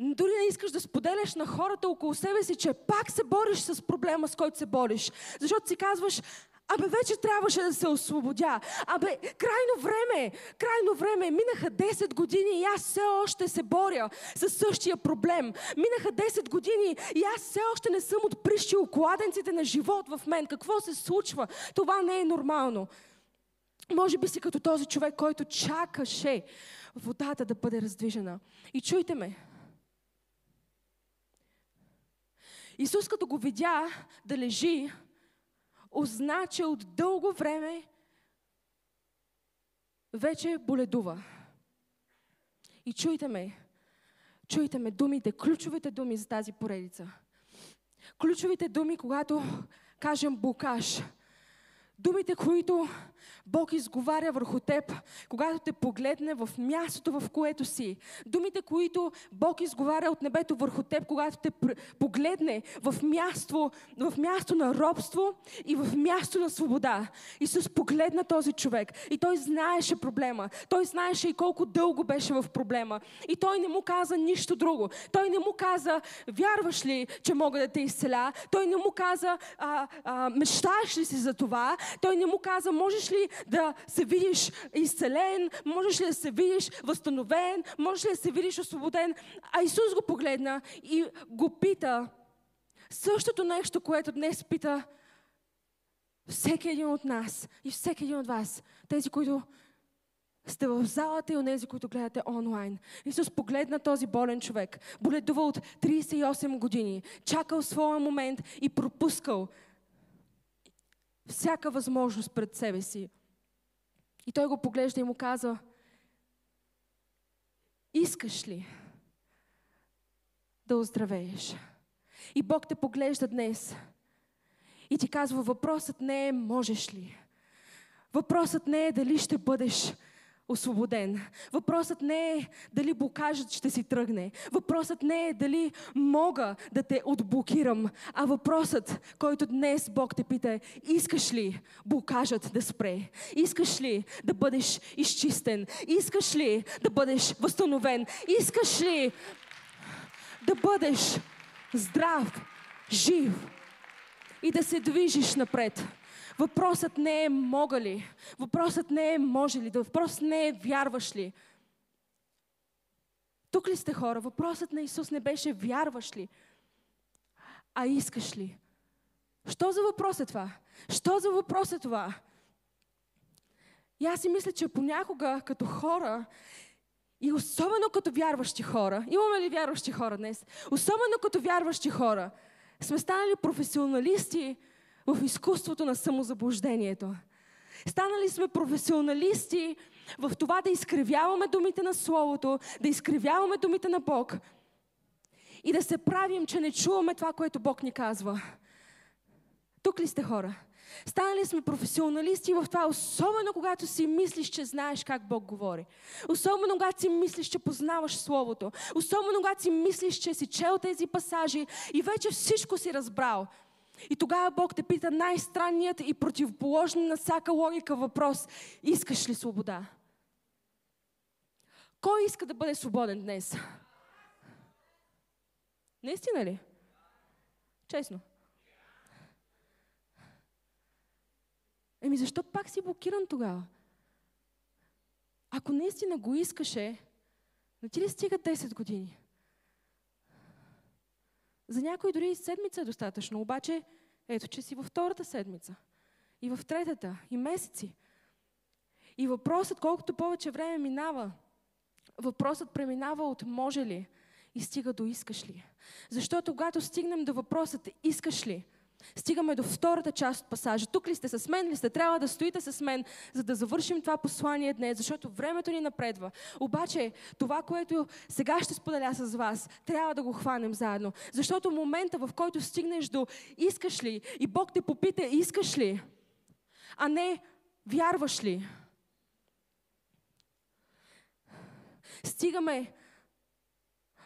S1: дори не искаш да споделяш на хората около себе си, че пак се бориш с проблема, с който се бориш. Защото си казваш, Абе, вече трябваше да се освободя. Абе, крайно време, крайно време. Минаха 10 години и аз все още се боря с същия проблем. Минаха 10 години и аз все още не съм отприщил кладенците на живот в мен. Какво се случва? Това не е нормално. Може би си като този човек, който чакаше водата да бъде раздвижена. И чуйте ме. Исус като го видя да лежи, узна, че от дълго време вече боледува. И чуйте ме, чуйте ме думите, ключовите думи за тази поредица. Ключовите думи, когато кажем букаш. Думите, които Бог изговаря върху теб, когато те погледне в мястото, в което си. Думите, които Бог изговаря от небето върху теб, когато те погледне в място, в място на робство и в място на свобода. Исус погледна този човек и той знаеше проблема. Той знаеше и колко дълго беше в проблема. И той не му каза нищо друго. Той не му каза, вярваш ли, че мога да те изцеля? Той не му каза, а, а, мечтаеш ли си за това? Той не му каза, можеш ли да се видиш изцелен, можеш ли да се видиш възстановен, можеш ли да се видиш освободен. А Исус го погледна и го пита същото нещо, което днес пита всеки един от нас и всеки един от вас. Тези, които сте в залата и онези, които гледате онлайн. Исус погледна този болен човек. Боледува от 38 години. Чакал своя момент и пропускал всяка възможност пред себе си. И той го поглежда и му казва, искаш ли да оздравееш? И Бог те поглежда днес и ти казва, въпросът не е можеш ли. Въпросът не е дали ще бъдеш освободен. Въпросът не е дали блокажът ще си тръгне. Въпросът не е дали мога да те отблокирам. А въпросът, който днес Бог те пита е, искаш ли блокажът да спре? Искаш ли да бъдеш изчистен? Искаш ли да бъдеш възстановен? Искаш ли да бъдеш здрав, жив и да се движиш напред? Въпросът не е мога ли. Въпросът не е може ли. Въпросът не е вярваш ли. Тук ли сте хора? Въпросът на Исус не беше вярваш ли, а искаш ли. Що за въпрос е това? Що за въпрос е това? И аз си мисля, че понякога като хора и особено като вярващи хора, имаме ли вярващи хора днес? Особено като вярващи хора, сме станали професионалисти в изкуството на самозаблуждението. Станали сме професионалисти в това да изкривяваме думите на Словото, да изкривяваме думите на Бог и да се правим, че не чуваме това, което Бог ни казва. Тук ли сте хора? Станали сме професионалисти в това, особено когато си мислиш, че знаеш как Бог говори. Особено когато си мислиш, че познаваш Словото. Особено когато си мислиш, че си чел тези пасажи и вече всичко си разбрал. И тогава Бог те пита най-странният и противоположен на всяка логика въпрос. Искаш ли свобода? Кой иска да бъде свободен днес? Наистина ли? Честно. Еми защо пак си блокиран тогава? Ако наистина го искаше, не ти ли стига 10 години? За някой дори и седмица е достатъчно, обаче ето, че си във втората седмица. И в третата, и месеци. И въпросът, колкото повече време минава, въпросът преминава от може ли и стига до искаш ли. Защото когато стигнем до въпросът искаш ли, Стигаме до втората част от пасажа. Тук ли сте с мен ли сте? Трябва да стоите с мен, за да завършим това послание днес, защото времето ни напредва. Обаче, това, което сега ще споделя с вас, трябва да го хванем заедно. Защото момента, в който стигнеш до искаш ли и Бог те попита искаш ли, а не вярваш ли. Стигаме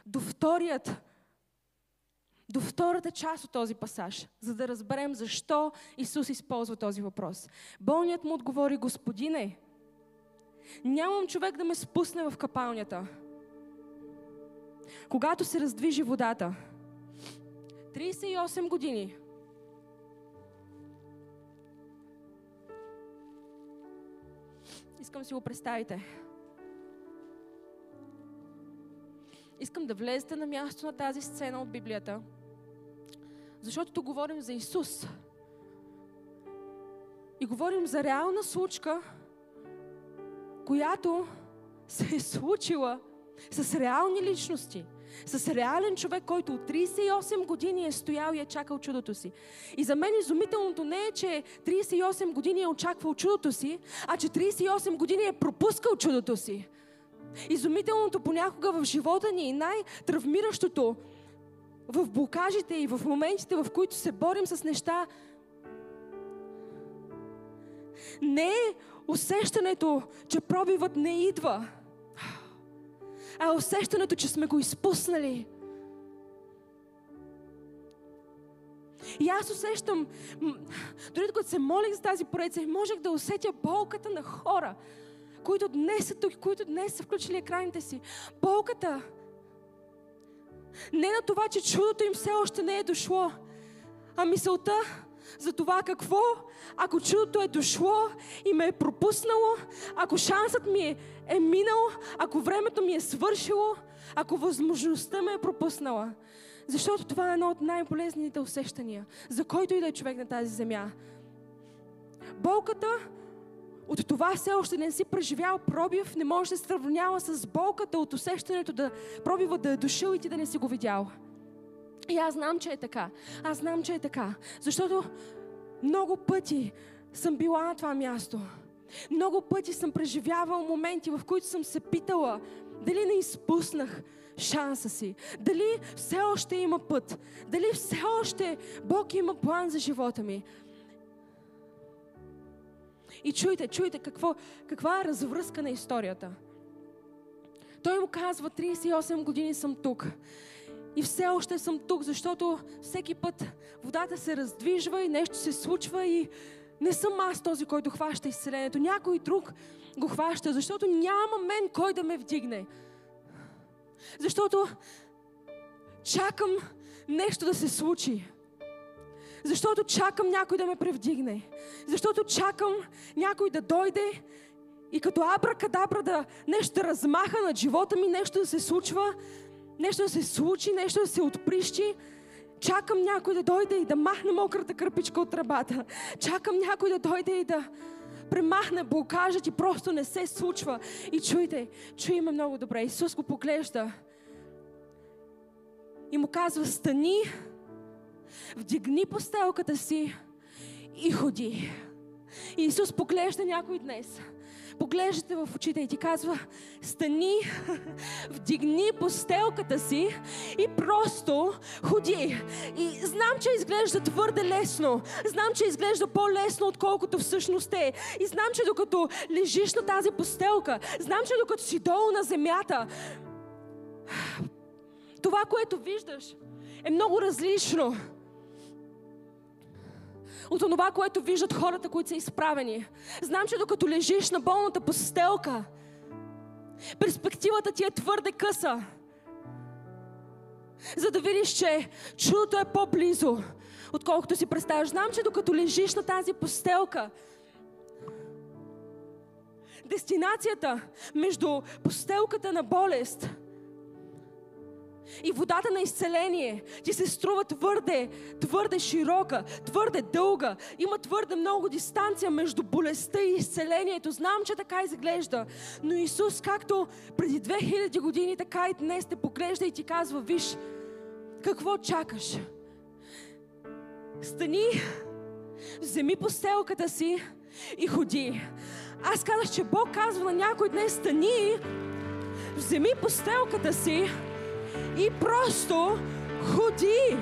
S1: до вторият до втората част от този пасаж, за да разберем защо Исус използва този въпрос. Болният му отговори, Господине, нямам човек да ме спусне в капалнята. Когато се раздвижи водата, 38 години, Искам си го представите. Искам да влезете на място на тази сцена от Библията – защото тук говорим за Исус. И говорим за реална случка, която се е случила с реални личности. С реален човек, който от 38 години е стоял и е чакал чудото си. И за мен изумителното не е, че 38 години е очаквал чудото си, а че 38 години е пропускал чудото си. Изумителното понякога в живота ни и най-травмиращото в блокажите и в моментите, в които се борим с неща, не е усещането, че пробивът не идва, а усещането, че сме го изпуснали. И аз усещам, дори когато се молих за тази поредица, можех да усетя болката на хора, които днес са тук, които днес са включили екраните си. Болката не на това, че чудото им все още не е дошло, а мисълта за това какво, ако чудото е дошло и ме е пропуснало, ако шансът ми е, е минал, ако времето ми е свършило, ако възможността ме е пропуснала. Защото това е едно от най-болезнените усещания, за който и да е човек на тази земя. Болката от това все още не си преживял пробив, не може да се сравнява с болката от усещането да пробива да е дошъл и ти да не си го видял. И аз знам, че е така. Аз знам, че е така. Защото много пъти съм била на това място. Много пъти съм преживявал моменти, в които съм се питала дали не изпуснах шанса си. Дали все още има път. Дали все още Бог има план за живота ми. И чуйте, чуйте какво, каква е развръзка на историята. Той му казва, 38 години съм тук. И все още съм тук, защото всеки път водата се раздвижва и нещо се случва и не съм аз този, който хваща изцелението. Някой друг го хваща, защото няма мен кой да ме вдигне. Защото чакам нещо да се случи. Защото чакам някой да ме превдигне. Защото чакам някой да дойде и като абракадабра да нещо да размаха над живота ми, нещо да се случва, нещо да се случи, нещо да се отприщи. Чакам някой да дойде и да махне мократа кърпичка от тръбата. Чакам някой да дойде и да премахне блокажът и просто не се случва. И чуйте, чуйме много добре. Исус го поглежда и му казва, стани, вдигни постелката си и ходи. Исус поглежда някой днес поглеждате в очите и ти казва, стани, вдигни постелката си и просто ходи. И знам, че изглежда твърде лесно. Знам, че изглежда по-лесно, отколкото всъщност е. И знам, че докато лежиш на тази постелка, знам, че докато си долу на земята, това, което виждаш, е много различно от това, което виждат хората, които са изправени. Знам, че докато лежиш на болната постелка, перспективата ти е твърде къса. За да видиш, че чудото е по-близо, отколкото си представяш. Знам, че докато лежиш на тази постелка, дестинацията между постелката на болест – и водата на изцеление ти се струва твърде, твърде широка, твърде дълга. Има твърде много дистанция между болестта и изцелението. Знам, че така изглежда. Но Исус, както преди 2000 години, така и днес те поглежда и ти казва, виж, какво чакаш? Стани, вземи постелката си и ходи. Аз казах, че Бог казва на някой днес, стани, вземи постелката си и просто ходи.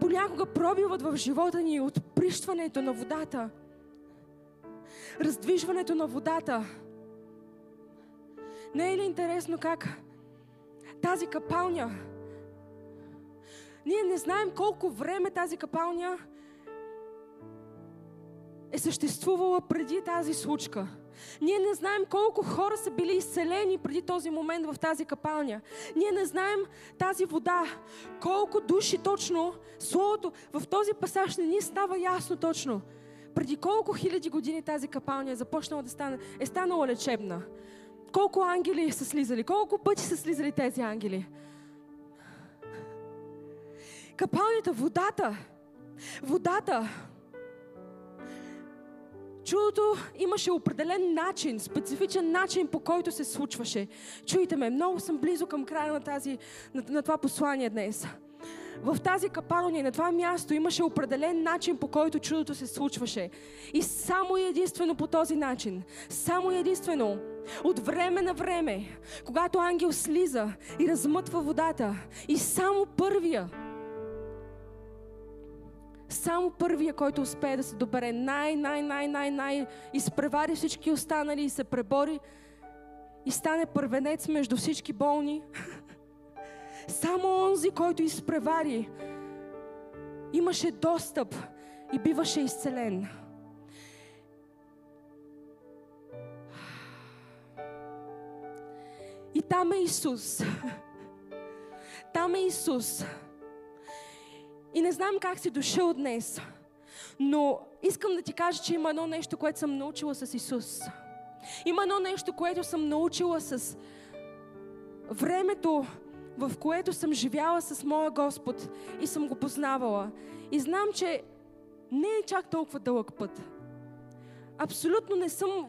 S1: Понякога пробиват в живота ни от прищването на водата, раздвижването на водата. Не е ли интересно как тази капалня, ние не знаем колко време тази капалня е съществувала преди тази случка. Ние не знаем колко хора са били изцелени преди този момент в тази капалня. Ние не знаем тази вода, колко души точно, Словото в този пасаж не ни става ясно точно. Преди колко хиляди години тази капалня е започнала да стане, е станала лечебна. Колко ангели са слизали, колко пъти са слизали тези ангели. Капалнята, водата, Водата. Чудото имаше определен начин, специфичен начин, по който се случваше. Чуйте ме, много съм близо към края на, тази, на, на това послание днес. В тази капалня, на това място, имаше определен начин, по който чудото се случваше. И само и единствено по този начин, само и единствено, от време на време, когато ангел слиза и размътва водата, и само първия, само първия, който успее да се добере най, най, най, най, най, изпревари всички останали и се пребори и стане първенец между всички болни. Само онзи, който изпревари, имаше достъп и биваше изцелен. И там е Исус. Там е Исус. И не знам как си дошъл днес, но искам да ти кажа, че има едно нещо, което съм научила с Исус. Има едно нещо, което съм научила с времето, в което съм живяла с моя Господ и съм го познавала. И знам, че не е чак толкова дълъг път. Абсолютно не съм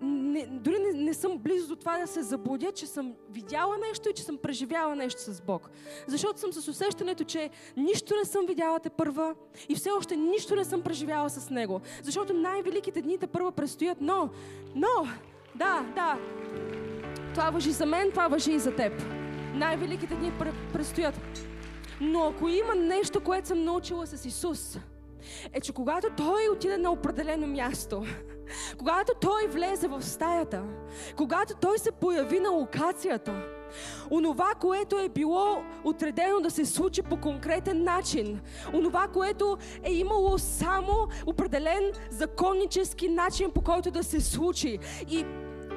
S1: не, дори не, не съм близо до това да се заблудя, че съм видяла нещо и че съм преживяла нещо с Бог. Защото съм с усещането, че нищо не съм видяла те първа и все още нищо не съм преживяла с Него. Защото най-великите дни те първа предстоят, но, но, да, да, това въжи за мен, това въжи и за теб. Най-великите дни предстоят. Но ако има нещо, което съм научила с Исус, е, че когато Той отиде на определено място, когато Той влезе в стаята, когато Той се появи на локацията, Онова, което е било отредено да се случи по конкретен начин. Онова, което е имало само определен законнически начин, по който да се случи. И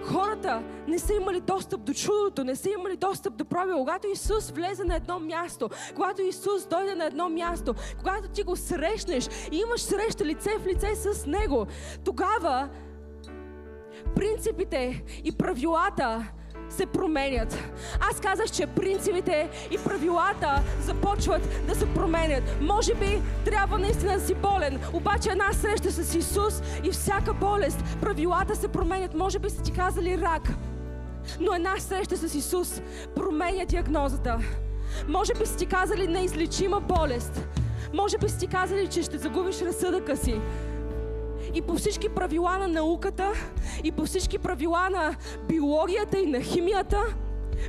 S1: хората не са имали достъп до чудото, не са имали достъп до правила. Когато Исус влезе на едно място, когато Исус дойде на едно място, когато ти го срещнеш и имаш среща лице в лице с Него, тогава принципите и правилата се променят. Аз казах, че принципите и правилата започват да се променят. Може би трябва наистина да си болен, обаче една среща с Исус и всяка болест, правилата се променят. Може би са ти казали рак, но една среща с Исус променя диагнозата. Може би са ти казали неизлечима болест. Може би са ти казали, че ще загубиш разсъдъка си и по всички правила на науката, и по всички правила на биологията и на химията,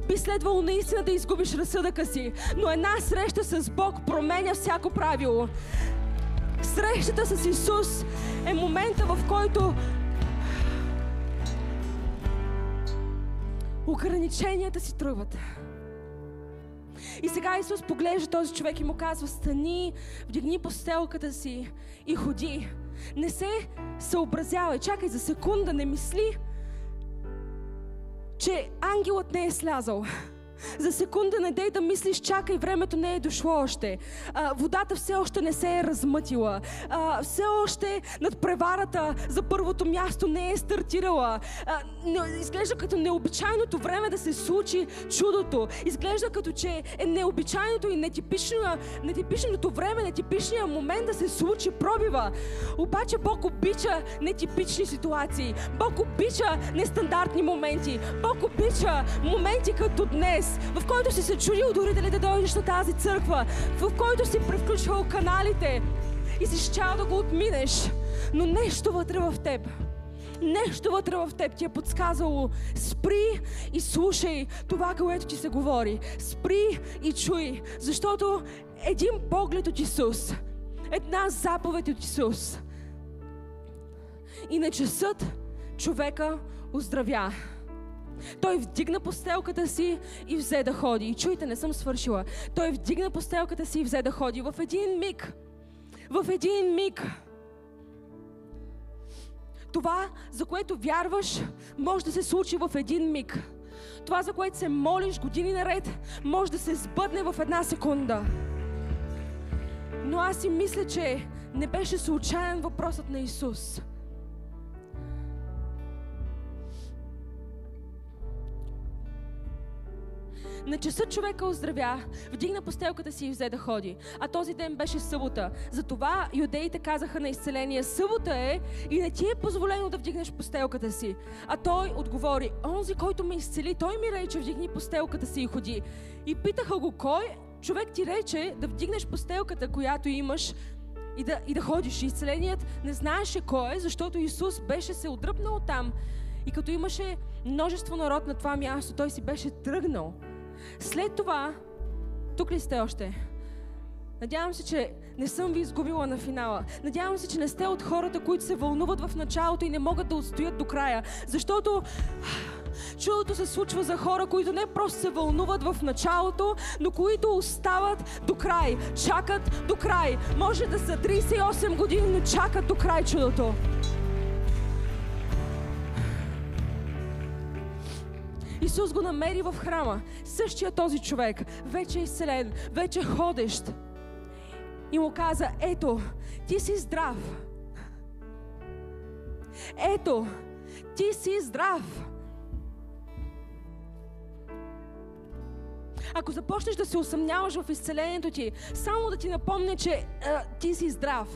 S1: би следвало наистина да изгубиш разсъдъка си. Но една среща с Бог променя всяко правило. Срещата с Исус е момента, в който ограниченията си тръгват. И сега Исус поглежда този човек и му казва, стани, вдигни постелката си и ходи. Не се съобразявай, чакай за секунда, не мисли, че ангелът не е слязал. За секунда не дей да мислиш, чакай, времето не е дошло още. А, водата все още не се е размътила. А, все още над преварата за първото място не е стартирала. А, не, изглежда като необичайното време да се случи чудото. Изглежда като че е необичайното и нетипично, нетипичното време, нетипичният момент да се случи пробива. Обаче Бог обича нетипични ситуации. Бог обича нестандартни моменти. Бог обича моменти като днес в който си се чудил дори дали да дойдеш на тази църква, в който си превключвал каналите и си щял да го отминеш, но нещо вътре в теб нещо вътре в теб ти е подсказало. Спри и слушай това, което ти се говори. Спри и чуй, защото един поглед от Исус, една заповед от Исус и на часът човека оздравя. Той вдигна постелката си и взе да ходи. И чуйте, не съм свършила. Той вдигна постелката си и взе да ходи. В един миг, в един миг, това, за което вярваш, може да се случи в един миг. Това, за което се молиш години наред, може да се сбъдне в една секунда. Но аз си мисля, че не беше случайен въпросът на Исус. На часа човека оздравя, вдигна постелката си и взе да ходи. А този ден беше събота. Затова юдеите казаха на изцеление, събота е и не ти е позволено да вдигнеш постелката си. А той отговори, онзи, който ме изцели, той ми рече, вдигни постелката си и ходи. И питаха го, кой човек ти рече да вдигнеш постелката, която имаш, и да, и да ходиш. Изцеленият не знаеше кой е, защото Исус беше се отдръпнал там. И като имаше множество народ на това място, той си беше тръгнал. След това, тук ли сте още? Надявам се, че не съм ви изгубила на финала. Надявам се, че не сте от хората, които се вълнуват в началото и не могат да отстоят до края. Защото чудото се случва за хора, които не просто се вълнуват в началото, но които остават до край, чакат до край. Може да са 38 години, но чакат до край чудото. Исус го намери в храма. Същия този човек, вече е изцелен, вече е ходещ. И му каза, ето, ти си здрав. Ето, ти си здрав. Ако започнеш да се усъмняваш в изцелението ти, само да ти напомня, че а, ти си здрав.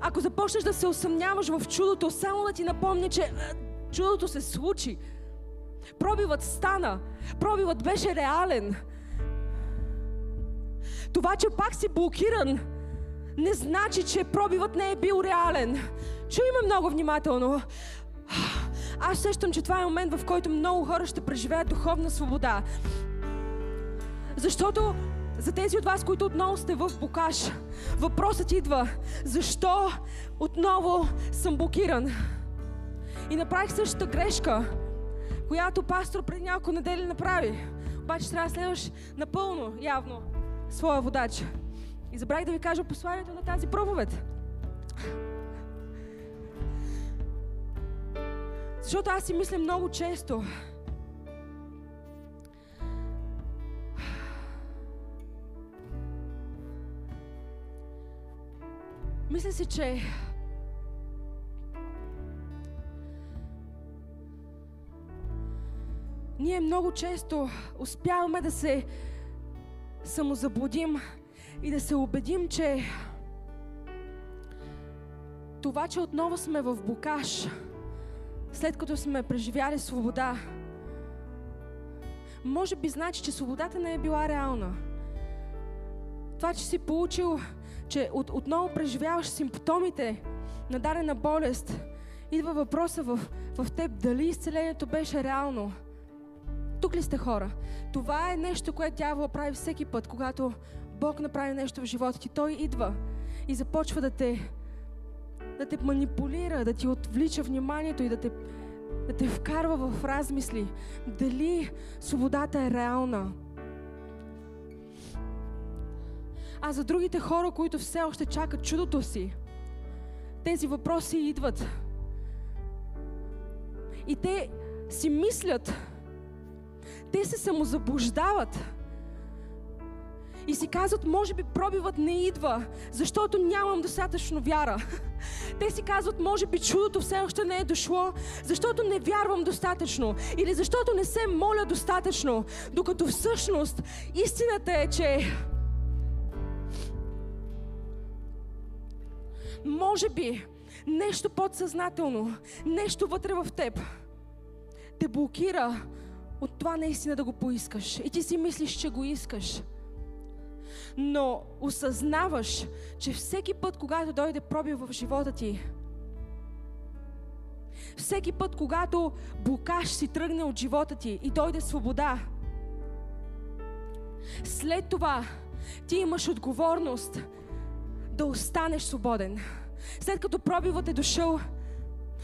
S1: Ако започнеш да се усъмняваш в чудото, само да ти напомня, че а, чудото се случи. Пробивът стана. Пробивът беше реален. Това, че пак си блокиран, не значи, че пробивът не е бил реален. Чуй ме много внимателно. Аз сещам, че това е момент, в който много хора ще преживеят духовна свобода. Защото за тези от вас, които отново сте в Букаш, въпросът идва, защо отново съм блокиран? И направих същата грешка, която пастор преди няколко недели направи. Обаче трябва да следваш напълно, явно, своя водач. И забравих да ви кажа посланието на тази проповед. Защото аз си мисля много често, Мисля си, че ние много често успяваме да се самозаблудим и да се убедим, че това, че отново сме в букаш, след като сме преживяли свобода, може би значи, че свободата не е била реална. Това, че си получил че от, отново преживяваш симптомите на дадена болест, идва въпроса в, в теб дали изцелението беше реално. Тук ли сте хора? Това е нещо, което дявол прави всеки път, когато Бог направи нещо в живота ти. Той идва и започва да те, да те манипулира, да ти отвлича вниманието и да те, да те вкарва в размисли. Дали свободата е реална? А за другите хора, които все още чакат чудото си, тези въпроси идват. И те си мислят, те се самозаблуждават. И си казват, може би пробивът не идва, защото нямам достатъчно вяра. Те си казват, може би чудото все още не е дошло, защото не вярвам достатъчно или защото не се моля достатъчно, докато всъщност истината е, че Може би нещо подсъзнателно, нещо вътре в теб те блокира от това наистина да го поискаш. И ти си мислиш, че го искаш. Но осъзнаваш, че всеки път, когато дойде проби в живота ти, всеки път, когато блокаш си тръгне от живота ти и дойде свобода, след това ти имаш отговорност да останеш свободен. След като пробивът е дошъл,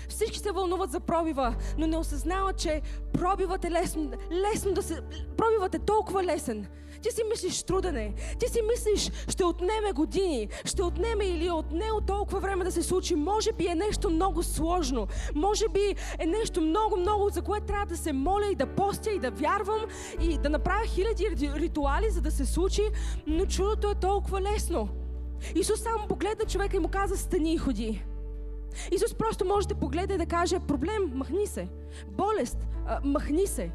S1: всички се вълнуват за пробива, но не осъзнават, че пробивът е лесно, лесно да се... Пробивът е толкова лесен. Ти си мислиш труден е. Ти си мислиш, ще отнеме години, ще отнеме или отне от толкова време да се случи. Може би е нещо много сложно. Може би е нещо много, много, за което трябва да се моля и да постя и да вярвам и да направя хиляди ритуали, за да се случи, но чудото е толкова лесно. Исус само погледна човека и му каза, стани и ходи. Исус просто може да погледа и да каже, проблем, махни се. Болест, махни се.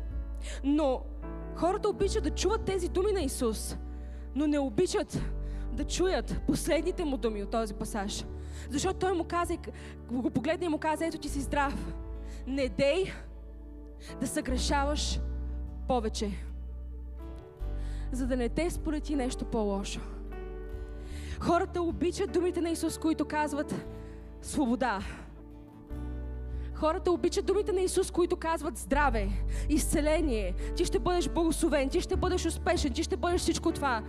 S1: Но Хората обичат да чуват тези думи на Исус, но не обичат да чуят последните му думи от този пасаж. Защото той му каза, го погледна и му каза, ето ти си здрав. Не дей да съгрешаваш повече, за да не те сполети нещо по-лошо. Хората обичат думите на Исус, които казват свобода. Хората обичат думите на Исус, които казват здраве, изцеление. Ти ще бъдеш благословен, ти ще бъдеш успешен, ти ще бъдеш всичко това.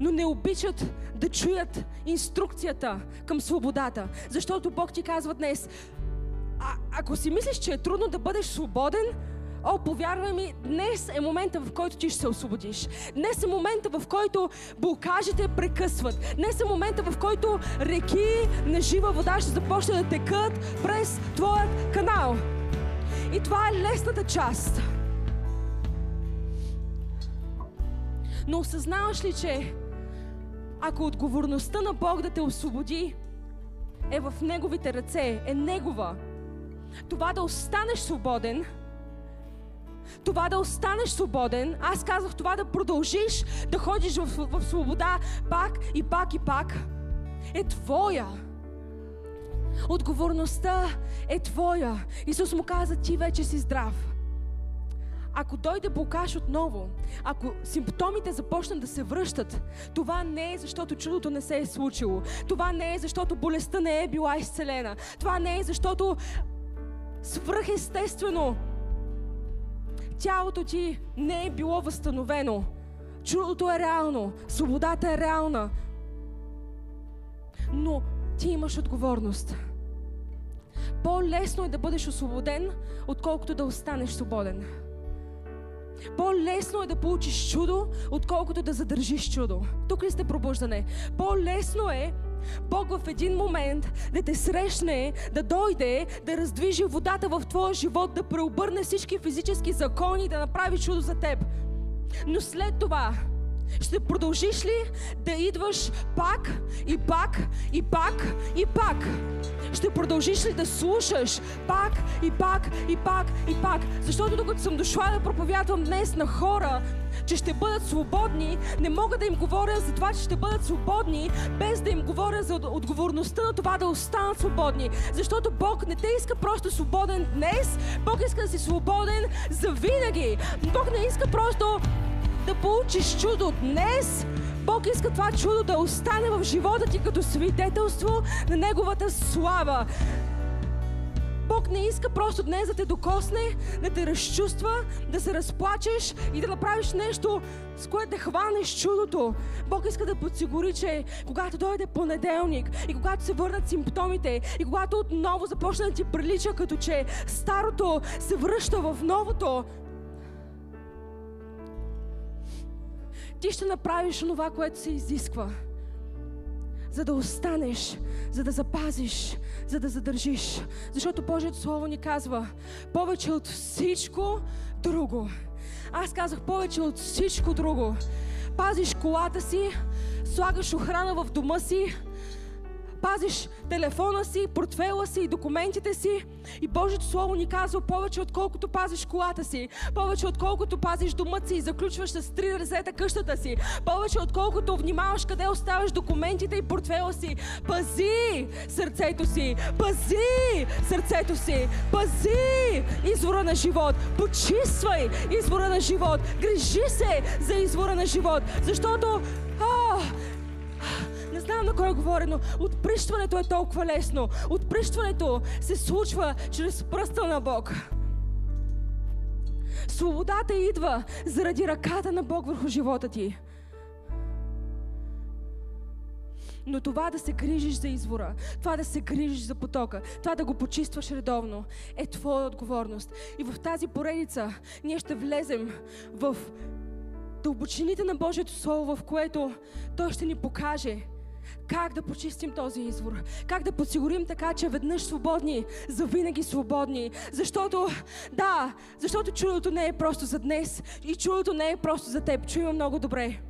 S1: Но не обичат да чуят инструкцията към свободата. Защото Бог ти казва днес, а, ако си мислиш, че е трудно да бъдеш свободен, О, повярвай ми, днес е момента, в който ти ще се освободиш. Днес е момента, в който блокажите прекъсват. Днес е момента, в който реки на жива вода ще започнат да текат през твоят канал. И това е лесната част. Но осъзнаваш ли, че ако отговорността на Бог да те освободи е в Неговите ръце, е Негова, това да останеш свободен – това да останеш свободен, аз казах това да продължиш да ходиш в, в, свобода пак и пак и пак, е твоя. Отговорността е твоя. Исус му каза, ти вече си здрав. Ако дойде блокаж отново, ако симптомите започнат да се връщат, това не е защото чудото не се е случило. Това не е защото болестта не е била изцелена. Това не е защото свръхестествено тялото ти не е било възстановено. Чудото е реално, свободата е реална. Но ти имаш отговорност. По-лесно е да бъдеш освободен, отколкото да останеш свободен. По-лесно е да получиш чудо, отколкото да задържиш чудо. Тук ли сте пробуждане? По-лесно е Бог в един момент да те срещне, да дойде, да раздвижи водата в твоя живот, да преобърне всички физически закони да направи чудо за теб. Но след това, ще продължиш ли да идваш пак и пак и пак и пак? Ще продължиш ли да слушаш пак и пак и пак и пак? Защото докато съм дошла да проповядвам днес на хора, че ще бъдат свободни, не мога да им говоря за това, че ще бъдат свободни, без да им говоря за отговорността на това да останат свободни. Защото Бог не те иска просто свободен днес, Бог иска да си свободен за винаги. Бог не иска просто да получиш чудо днес, Бог иска това чудо да остане в живота ти като свидетелство на Неговата слава. Бог не иска просто днес да те докосне, да те разчувства, да се разплачеш и да направиш нещо, с което да хванеш чудото. Бог иска да подсигури, че когато дойде понеделник и когато се върнат симптомите и когато отново започне да ти прилича като че старото се връща в новото, ти ще направиш това, което се изисква. За да останеш, за да запазиш, за да задържиш. Защото Божието Слово ни казва, повече от всичко друго. Аз казах повече от всичко друго. Пазиш колата си, слагаш охрана в дома си, пазиш телефона си, портфела си и документите си. И Божието Слово ни казва повече отколкото пазиш колата си, повече отколкото пазиш домът си и заключваш с три резета къщата си, повече отколкото внимаваш къде оставаш документите и портфела си. Пази сърцето си, пази сърцето си, пази извора на живот, почиствай извора на живот, грижи се за извора на живот, защото а, знам на кой е говорено. Отприщването е толкова лесно. Отприщването се случва чрез пръста на Бог. Свободата идва заради ръката на Бог върху живота ти. Но това да се грижиш за извора, това да се грижиш за потока, това да го почистваш редовно, е твоя отговорност. И в тази поредица ние ще влезем в дълбочините на Божието Слово, в което Той ще ни покаже как да почистим този извор? Как да подсигурим така, че веднъж свободни, завинаги свободни? Защото, да, защото чудото не е просто за днес и чудото не е просто за теб. Чуем много добре.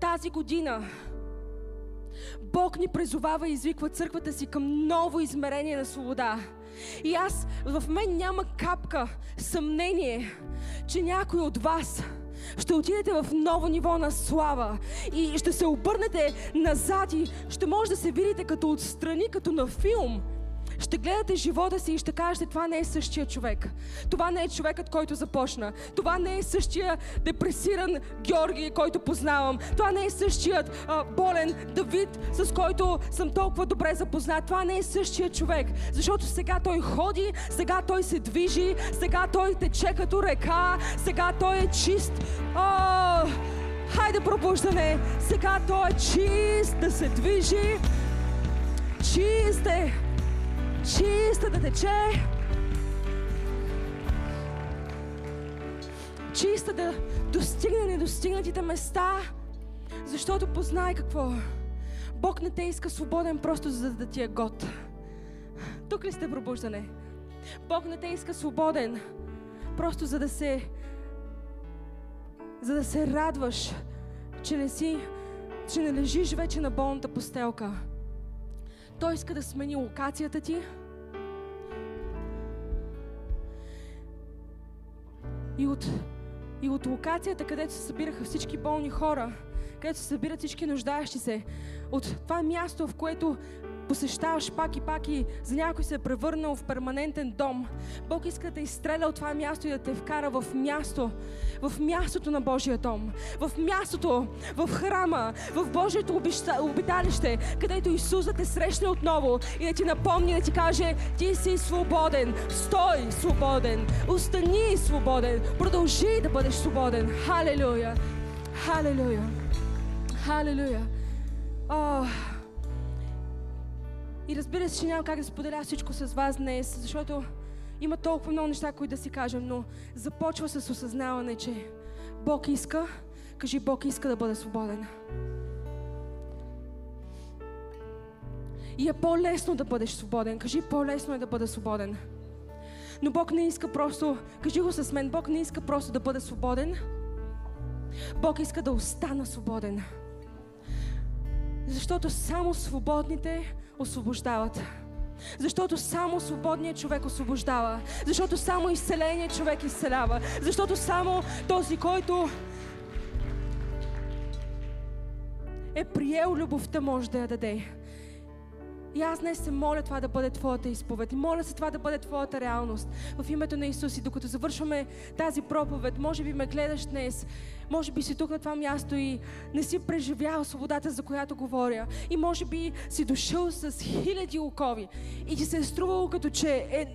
S1: Тази година Бог ни призовава и извиква църквата си към ново измерение на свобода. И аз, в мен няма капка съмнение, че някой от вас ще отидете в ново ниво на слава и ще се обърнете назад и ще може да се видите като отстрани, като на филм – ще гледате живота си и ще кажете, това не е същия човек. Това не е човекът, който започна. Това не е същия депресиран Георги, който познавам. Това не е същият а, болен Давид, с който съм толкова добре запознат. Това не е същия човек. Защото сега той ходи, сега той се движи, сега той тече като река, сега той е чист. О, хайде пробуждане! Сега той е чист да се движи. Чист е чиста да тече. Чиста да достигне недостигнатите места, защото познай какво. Бог не те иска свободен просто за да ти е год. Тук ли сте пробуждане? Бог не те иска свободен просто за да се за да се радваш, че не си, че не лежиш вече на болната постелка той иска да смени локацията ти. И от, и от локацията, където се събираха всички болни хора, където се събират всички нуждаещи се, от това място, в което посещаваш пак и пак и за някой се е превърнал в перманентен дом. Бог иска да изстреля от това място и да те вкара в място, в мястото на Божия дом, в мястото, в храма, в Божието обиталище, където Исус да те срещне отново и да ти напомни, да ти каже, ти си свободен, стой свободен, остани свободен, продължи да бъдеш свободен. Халелуя! Халелуя! Халелуя! Oh. И разбира се, че няма как да споделя всичко с вас днес, защото има толкова много неща, които да си кажем, но започва с осъзнаване, че Бог иска, кажи Бог иска да бъде свободен. И е по-лесно да бъдеш свободен. Кажи, по-лесно е да бъда свободен. Но Бог не иска просто, кажи го с мен, Бог не иска просто да бъде свободен. Бог иска да остана свободен. Защото само свободните освобождават. Защото само свободният човек освобождава. Защото само изцеленият човек изцелява. Защото само този, който е приел любовта, може да я даде. И аз днес се моля това да бъде Твоята изповед. И моля се това да бъде Твоята реалност. В името на Исус. И докато завършваме тази проповед, може би ме гледаш днес, може би си тук на това място и не си преживял свободата, за която говоря. И може би си дошъл с хиляди окови и ти се е струвало като че е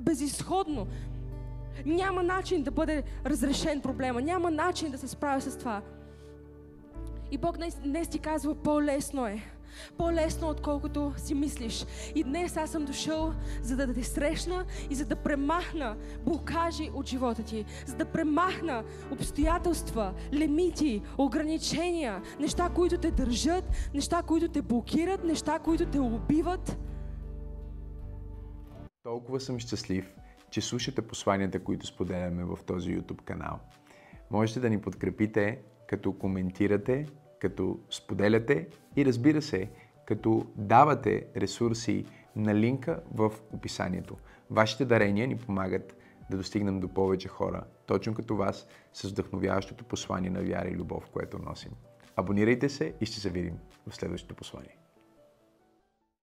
S1: безисходно. Няма начин да бъде разрешен проблема. Няма начин да се справя с това. И Бог днес, днес ти казва, по-лесно е по-лесно, отколкото си мислиш. И днес аз съм дошъл, за да те срещна и за да премахна блокажи от живота ти, за да премахна обстоятелства, лимити, ограничения, неща, които те държат, неща, които те блокират, неща, които те убиват.
S2: Толкова съм щастлив, че слушате посланията, които споделяме в този YouTube канал. Можете да ни подкрепите, като коментирате като споделяте и разбира се, като давате ресурси на линка в описанието. Вашите дарения ни помагат да достигнем до повече хора, точно като вас, с вдъхновяващото послание на вяра и любов, което носим. Абонирайте се и ще се видим в следващото послание.